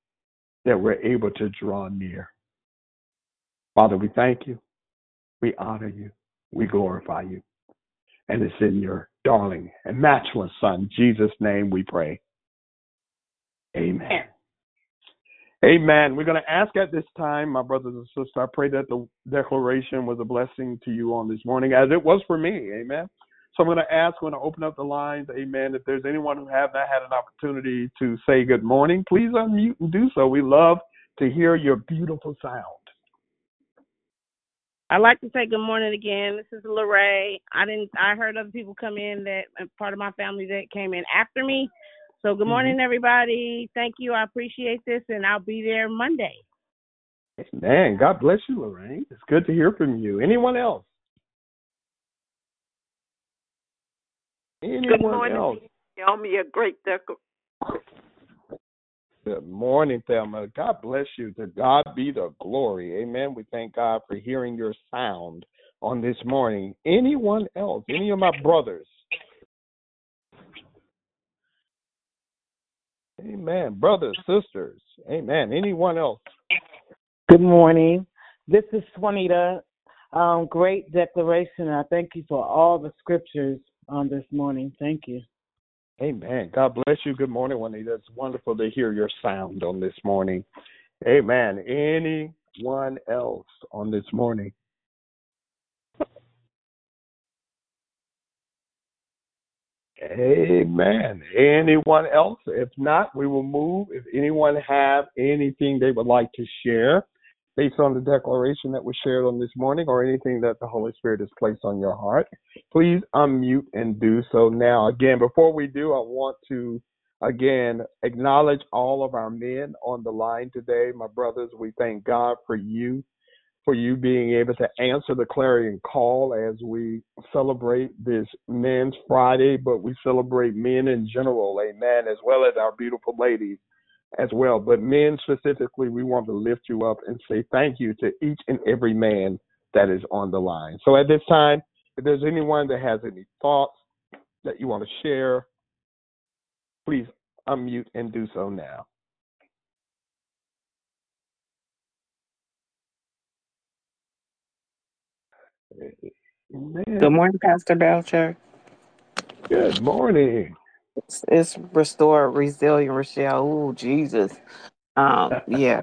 that we're able to draw near. Father, we thank you. We honor you. We glorify you. And it's in your darling and matchless Son, Jesus' name we pray. Amen. Amen. We're going to ask at this time, my brothers and sisters, I pray that the declaration was a blessing to you on this morning, as it was for me. Amen. So I'm going to ask, when I'm going to open up the lines. Amen. If there's anyone who have not had an opportunity to say good morning, please unmute and do so. We love to hear your beautiful sound. I'd like to say good morning again. This is Lorraine. I didn't. I heard other people come in that part of my family that came in after me. So good morning, mm-hmm. everybody. Thank you. I appreciate this, and I'll be there Monday. Man, God bless you, Lorraine. It's good to hear from you. Anyone else? Anyone good morning. else? Tell me a great declaration. Good morning, Thelma. God bless you. To God be the glory. Amen. We thank God for hearing your sound on this morning. Anyone else? Any of my brothers? Amen. Brothers, sisters. Amen. Anyone else? Good morning. This is Juanita. Um, great declaration. I thank you for all the scriptures on this morning. Thank you. Amen. God bless you. Good morning, Juanita. It's wonderful to hear your sound on this morning. Amen. Anyone else on this morning? Amen. Anyone else? If not, we will move. If anyone have anything they would like to share based on the declaration that was shared on this morning or anything that the Holy Spirit has placed on your heart, please unmute and do so now. Again, before we do, I want to again acknowledge all of our men on the line today. My brothers, we thank God for you for you being able to answer the clarion call as we celebrate this Men's Friday, but we celebrate men in general, amen, as well as our beautiful ladies as well. But men specifically, we want to lift you up and say thank you to each and every man that is on the line. So at this time, if there's anyone that has any thoughts that you want to share, please unmute and do so now. Good morning, Pastor Belcher. Good morning. It's, it's restore resilient Rochelle. Ooh, Jesus. Um, yeah,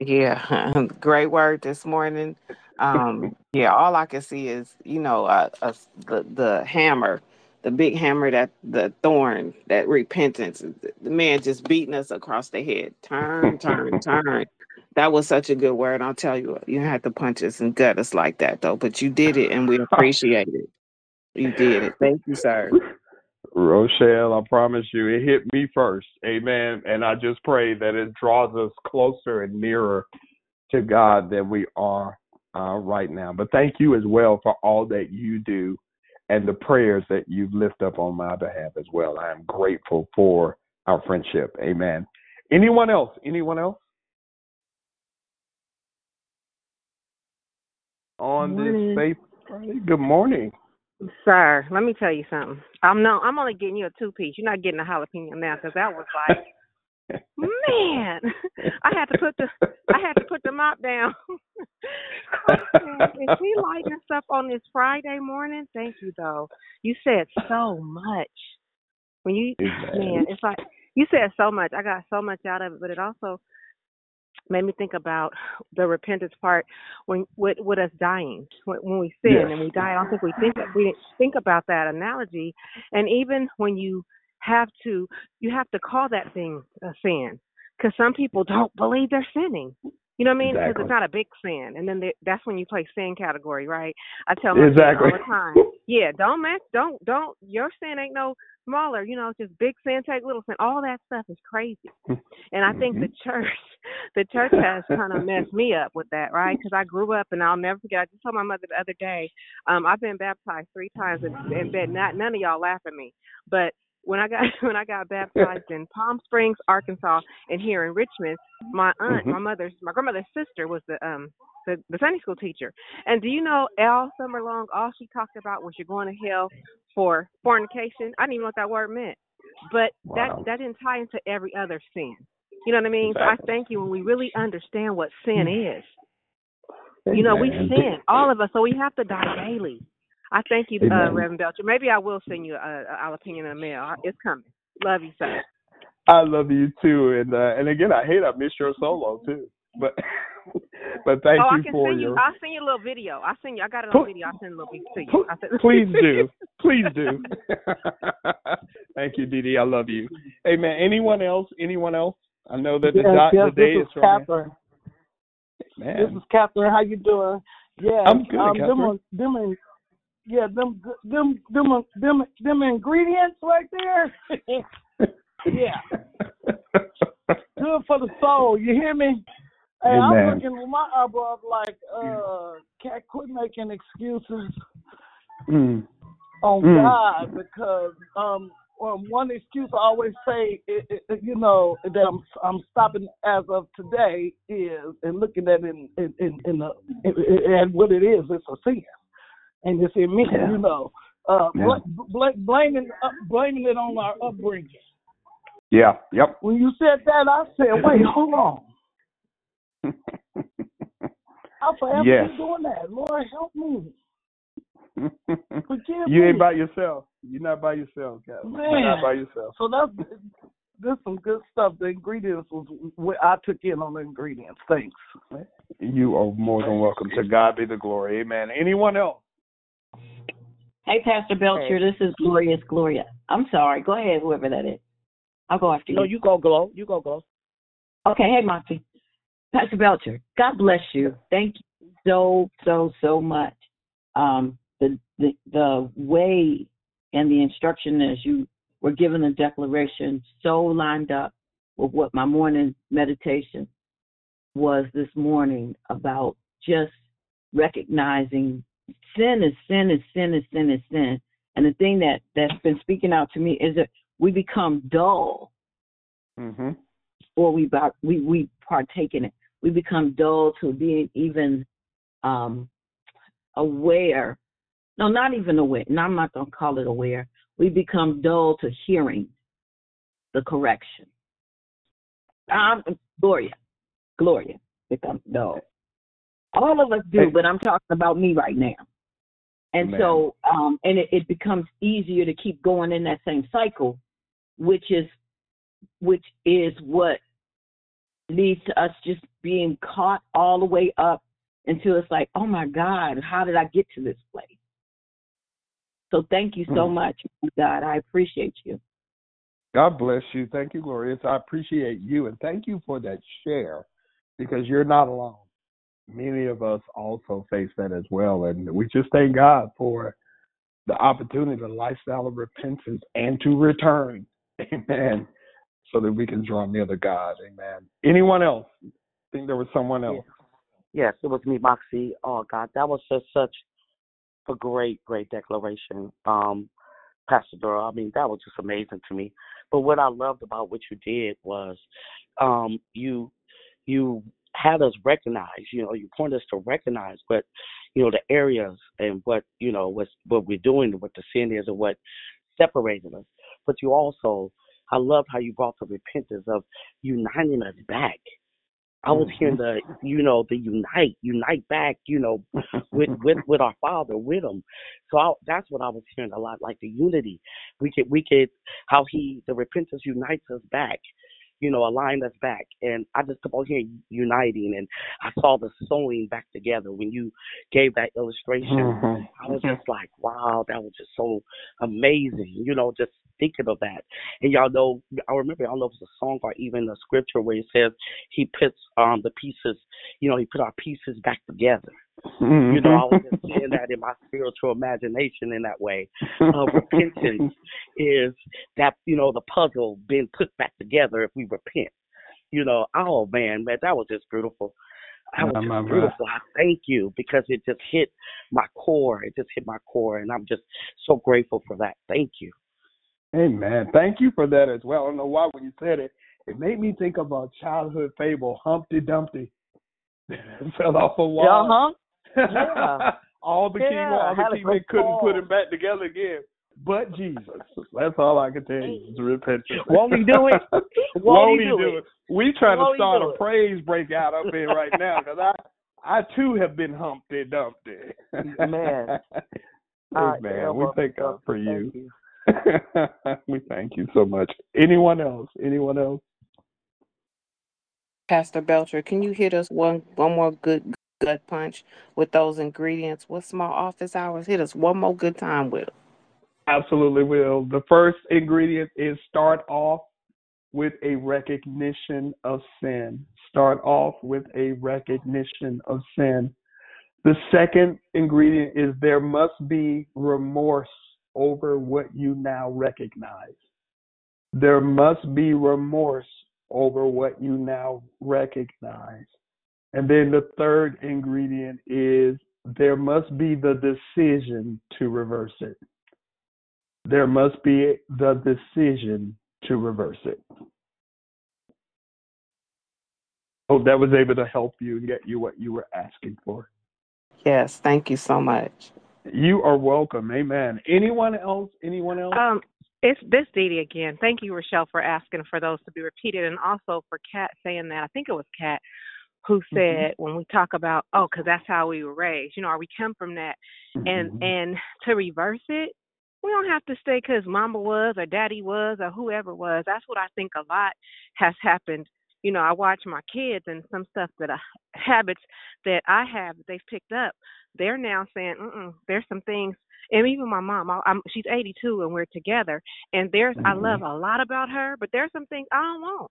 yeah. Great word this morning. Um, yeah, all I can see is, you know, uh, uh, the the hammer, the big hammer that the thorn, that repentance. The man just beating us across the head. Turn, turn, turn. That was such a good word. I'll tell you, you had to punch us and gut us like that though, but you did it, and we appreciate it. You did it. Thank you, sir. Rochelle, I promise you, it hit me first. Amen. And I just pray that it draws us closer and nearer to God than we are uh, right now. But thank you as well for all that you do and the prayers that you've lifted up on my behalf as well. I am grateful for our friendship. Amen. Anyone else? Anyone else? On this faith Friday? Good morning. Sir, let me tell you something. I'm no, I'm only getting you a two piece. You're not getting a jalapeno now because that was like, man, I had to put the I had to put the mop down. Is he lighting us up on this Friday morning? Thank you, though. You said so much. When you man, it's like you said so much. I got so much out of it, but it also made me think about the repentance part when with, with us dying when, when we sin Yes. and we die. I don't think we think we think about that analogy. And even when you have to, you have to call that thing a sin because some people don't believe they're sinning. You know what I mean? Because Exactly. it's not a big sin, and then they, that's when you play sin category, right? I tell my Exactly. all the time, yeah, don't mess, don't, don't. Your sin ain't no smaller. You know, just big sin, take little sin. All that stuff is crazy. And I think the church, the church has kind of messed me up with that, right? Because I grew up, and I'll never forget. I just told my mother the other day, um, I've been baptized three times, and, and bet not none of y'all laugh at me, but when I got when I got baptized in Palm Springs, Arkansas, and here in Richmond, my aunt, Mhm. my mother's, my grandmother's sister was the um the, the Sunday school teacher. And do you know all summer long, all she talked about was you're going to hell for fornication. I didn't even know what that word meant, but Wow. that that didn't tie into every other sin. You know what I mean? So I thank you when we really understand what sin is. You know, we sin, all of us, so we have to die daily. I thank you, uh, Reverend Belcher. Maybe I will send you a, a jalapeno in the mail. It's coming. Love you, sir. I love you too, and uh, and again, I hate I missed your solo too, but but thank oh, I you can for send you. I'll send you a little video. I'll send you. I got it on Pl- video. I'll send a little bit to you. Send- Please do, please do. thank you, Dee Dee. I love you. Hey man, anyone else? Anyone else? I know that the, Yes, dot, yes, the day this is is from Catherine. man. This is Catherine. How you doing? Yeah, I'm good, um, Catherine. are- them, in- yeah, them, them, them, them, them ingredients right there. yeah, good for the soul. You hear me? Hey, I'm looking with my eyebrows like, uh, can't quit making excuses Mm. on Mm. God because um, one excuse I always say it, it, you know that I'm I'm stopping as of today is and looking at it in in in, in the in, and what it is it's a sin and it's in me Yeah. you know uh Yeah. bl- bl- blaming uh, blaming it on our upbringing Yeah. Yep. when you said that I said wait hold on I'll forever Yes. be doing that. Lord, help me. Forgive you me. ain't by yourself. You're not by yourself, Cal. You're not by yourself. So that's this some good stuff. The ingredients was what I took in on the ingredients. Thanks. You are more than welcome. To God be the glory. Amen. Anyone else? Hey, Pastor Belcher, this is Glorious Gloria. I'm sorry. Go ahead, whoever that is. I'll go after you. No, you. go, Glow. You go, Glow. Okay, hey, Monty. Pastor Belcher, God bless you. Thank you so, so, so much. Um, the, the, the way and the instruction as you were given the declaration so lined up with what my morning meditation was this morning about just recognizing sin is sin is sin is sin is sin. And the thing that, that's been speaking out to me is that we become dull Mm-hmm. or we we we partake in it. We become dull to being even um, aware. No, not even aware. No, I'm not gonna call it aware. We become dull to hearing the correction. Um, Gloria, Gloria becomes dull. All of us do, but I'm talking about me right now. And so, um, and it, it becomes easier to keep going in that same cycle, which is which is what leads to us just being caught all the way up until it's like, oh my God, how did I get to this place? So thank you so Hmm. much, God. I appreciate you. God bless you. Thank you, Glorious. I appreciate you and thank you for that share because you're not alone. Many of us also face that as well. And we just thank God for the opportunity, the lifestyle of repentance and to return. Amen. So that we can draw near to God. Amen. Anyone else? I think there was someone else. Yes, it was me, Moxie. Oh God, that was just such a great, great declaration, um, Pastor Darryl. I mean, that was just amazing to me. But what I loved about what you did was, um, you, you had us recognize. You know, you point us to recognize what, you know, the areas and what you know what what we're doing, what the sin is, and what separated us. But you also, I love how you brought the repentance of uniting us back. I was hearing mm-hmm. the, you know, the unite, unite back, you know, with with with our Father, with Him. So I, that's what I was hearing a lot, like the unity. We could we could how He the repentance unites us back, you know, align us back. And I just kept on hearing uniting, and I saw the sewing back together when you gave that illustration. Mhm. I was just like, wow, that was just so amazing, you know, just thinking of that. And y'all know, I remember, I don't know if it's a song or even a scripture where it says he puts um the pieces, you know, he put our pieces back together. You know, I was just seeing that in my spiritual imagination in that way. Uh, repentance is that, you know, the puzzle being put back together if we repent. You know, oh man, man, that was just beautiful. That was My, just my, my. beautiful. I thank you because it just hit my core. It just hit my core, and I'm just so grateful for that. Thank you. Amen. Thank you for that as well. I don't know why when you said it, it made me think of a childhood fable, Humpty Dumpty. fell off a wall. Uh-huh. Yeah. all the king, Yeah, all the to king, go they couldn't put fall. him back together again. But Jesus. That's all I can tell you. Is repentance. Won't he do it? Won't Won't he he do do it? it? We trying to Won't he start do a it? praise breakout up in right now because I, I too have been Humpty Dumpty. Man. Uh, Amen. yeah, we well, thank God well, for thank you. you. we thank you so much. Anyone else? Anyone else? Pastor Belcher, can you hit us one one more good gut punch with those ingredients? With small office hours, hit us one more good time it. Absolutely will. The first ingredient is start off with a recognition of sin. Start off with a recognition of sin. The second ingredient is there must be remorse over what you now recognize. There must be remorse over what you now recognize. And then the third ingredient is there must be the decision to reverse it. There must be the decision to reverse it. Hope that was able to help you and get you what you were asking for. Yes, thank you so much. You are welcome. Amen. Anyone else? Anyone else? Um, it's this Dee Dee again. Thank you, Rochelle, for asking for those to be repeated, and also for Kat saying that. I think it was Kat who Mm-hmm. said when we talk about oh because that's how we were raised you know or we come from that and Mhm. and to reverse it we don't have to stay because mama was or daddy was or whoever was that's what i think a lot has happened you know i watch my kids and some stuff that i habits that i have that they've picked up they're now saying mm there's some things and even my mom I, I'm, she's 82 and we're together and there's i Mhm. love a lot about her but there's some things i don't want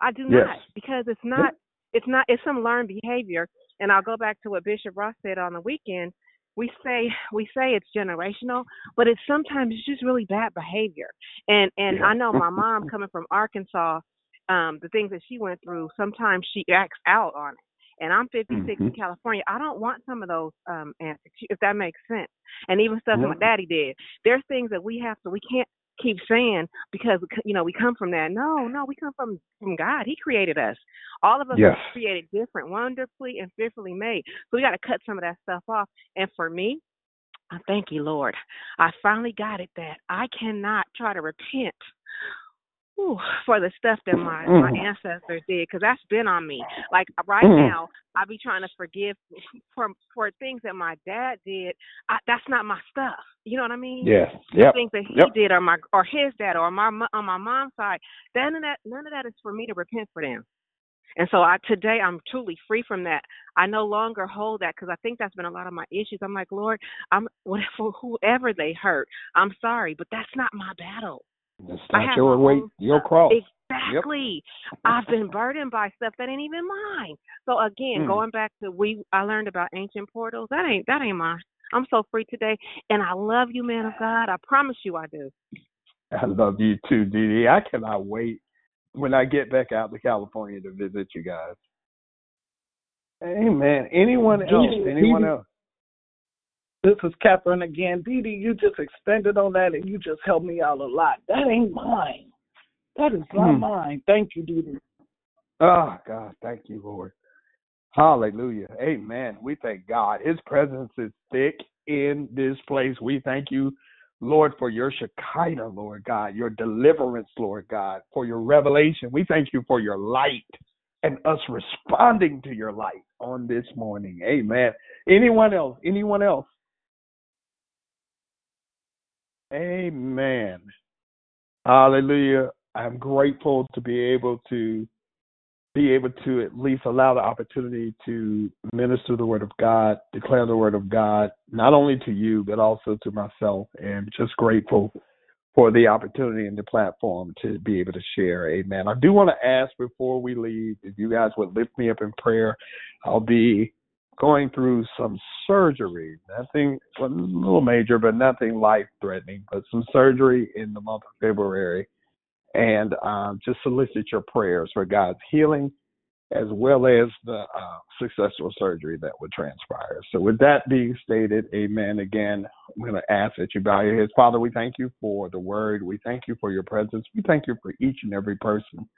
i do Yes. not because it's not it's not it's some learned behavior. And i'll go back to what bishop ross said on the weekend. We say we say it's generational but it's sometimes it's just really bad behavior. And and i know my mom coming from arkansas um the things that she went through sometimes she acts out on it. And i'm 56 in Mhm. california. I don't want some of those um antics if that makes sense. And even stuff that my daddy did. There's things that we have to we can't keep saying because you know we come from that. No no we come from from god. He created us. All of us Yes. are created different wonderfully and fearfully made. So we got to cut some of that stuff off. And for me I thank you, Lord. I finally got it that I cannot try to repent whew, for the stuff that my my ancestors did because that's been on me. Like right Mhm. now, I be trying to forgive for for things that my dad did. I, that's not my stuff. You know what I mean? yeah The Yep. things that he Yep. did, or my or his dad, or my on my mom's side. None of that. None of that is for me to repent for them. And so I today I'm truly free from that. I no longer hold that because I think that's been a lot of my issues. I'm like, Lord, I'm whatever whoever they hurt, I'm sorry, but that's not my battle. It's I not have your my weight, your cross. Exactly. I've been burdened by stuff that ain't even mine. So again, Mm. going back to we I learned about ancient portals. That ain't that ain't mine. I'm so free today, and I love you, man of God. I promise you, I do. I love you too, Dee Dee. I cannot wait when I get back out to California to visit you guys. Amen. Anyone else? Anyone Dee Dee. else? This is Catherine again. Dee Dee, you just expanded on that and you just helped me out a lot. That ain't mine. That is not Hmm. mine. Thank you, Dee Dee. Oh, God, thank you, Lord. Hallelujah. Amen. We thank God. His presence is thick in this place. We thank you, Lord, for your Shekinah, Lord God, your deliverance, Lord God, for your revelation. We thank you for your light and us responding to your light on this morning. Amen. Anyone else? Anyone else? Amen. Hallelujah. I'm grateful to be able to be able to at least allow the opportunity to minister the word of God, declare the word of God, not only to you, but also to myself. And just grateful for the opportunity and the platform to be able to share. Amen. I do want to ask before we leave if you guys would lift me up in prayer. I'll be going through some surgery. Nothing well, a little major, but nothing life threatening, but some surgery in the month of February and um, just solicit your prayers for God's healing as well as the uh, successful surgery that would transpire. So, with that being stated, amen. Again, I'm going to ask that you bow your heads. Father, we thank you for the word. We thank you for your presence. We thank you for each and every person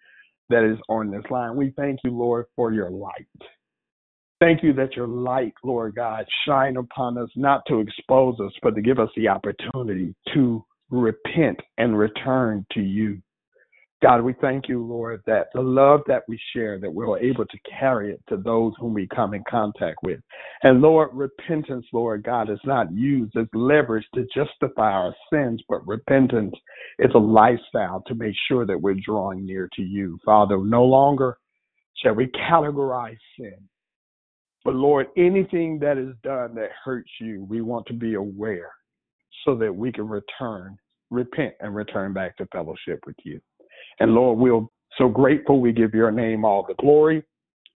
that is on this line. We thank you, Lord, for your light. Thank you that your light, Lord God, shine upon us, not to expose us, but to give us the opportunity to repent and return to you. God, we thank you, Lord, that the love that we share, that we're able to carry it to those whom we come in contact with. And Lord, repentance, Lord God, is not used as leverage to justify our sins, but repentance is a lifestyle to make sure that we're drawing near to you. Father, no longer shall we categorize sin. But Lord, anything that is done that hurts you, we want to be aware so that we can return, repent, and return back to fellowship with you. And Lord, we're so grateful. We give your name all the glory,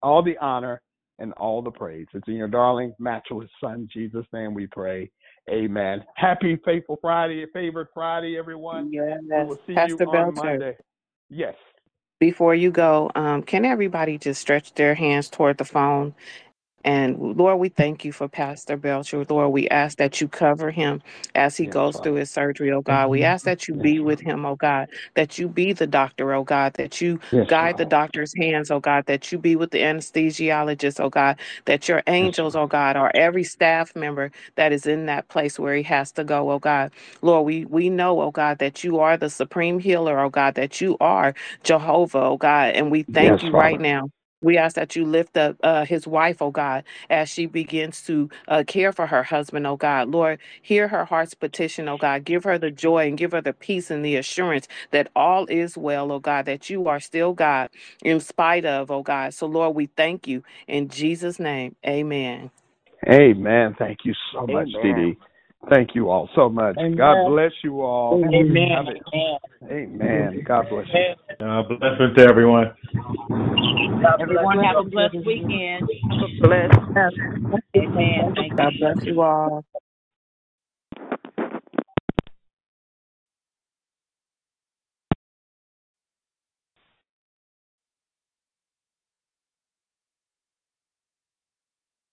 all the honor, and all the praise. It's in your darling, matchless Son, Jesus' name we pray. Amen. Happy Faithful Friday, favorite Friday, everyone. Yes. We will see Pastor you on Belcher. Monday. Yes. Before you go, um, can everybody just stretch their hands toward the phone? And Lord, we thank you for Pastor Belcher. Lord, we ask that you cover him as he Yes, goes Father. through his surgery, oh God. We mm-hmm. ask that you be with him, oh God, that you be the doctor, oh God, that you Yes, guide the Father. doctor's hands, oh God, that you be with the anesthesiologist, oh God, that your angels, oh God, or every staff member that is in that place where he has to go, oh God. Lord, we, we know, oh God, that you are the supreme healer, oh God, that you are Jehovah, oh God, and we thank Yes, you right Father. now We ask that you lift up uh, his wife, oh God, as she begins to uh, care for her husband, oh God. Lord, hear her heart's petition, oh God. Give her the joy and give her the peace and the assurance that all is well, oh God, that you are still God in spite of, oh God. So, Lord, we thank you in Jesus' name. Amen. Amen. Thank you so much, Amen. Dee Dee. Thank you all so much. Amen. God bless you all. Amen. Have it- Amen. God bless you. Uh, blessings to everyone. Everyone have a blessed weekend. Bless. Amen. Thank you. God bless you all.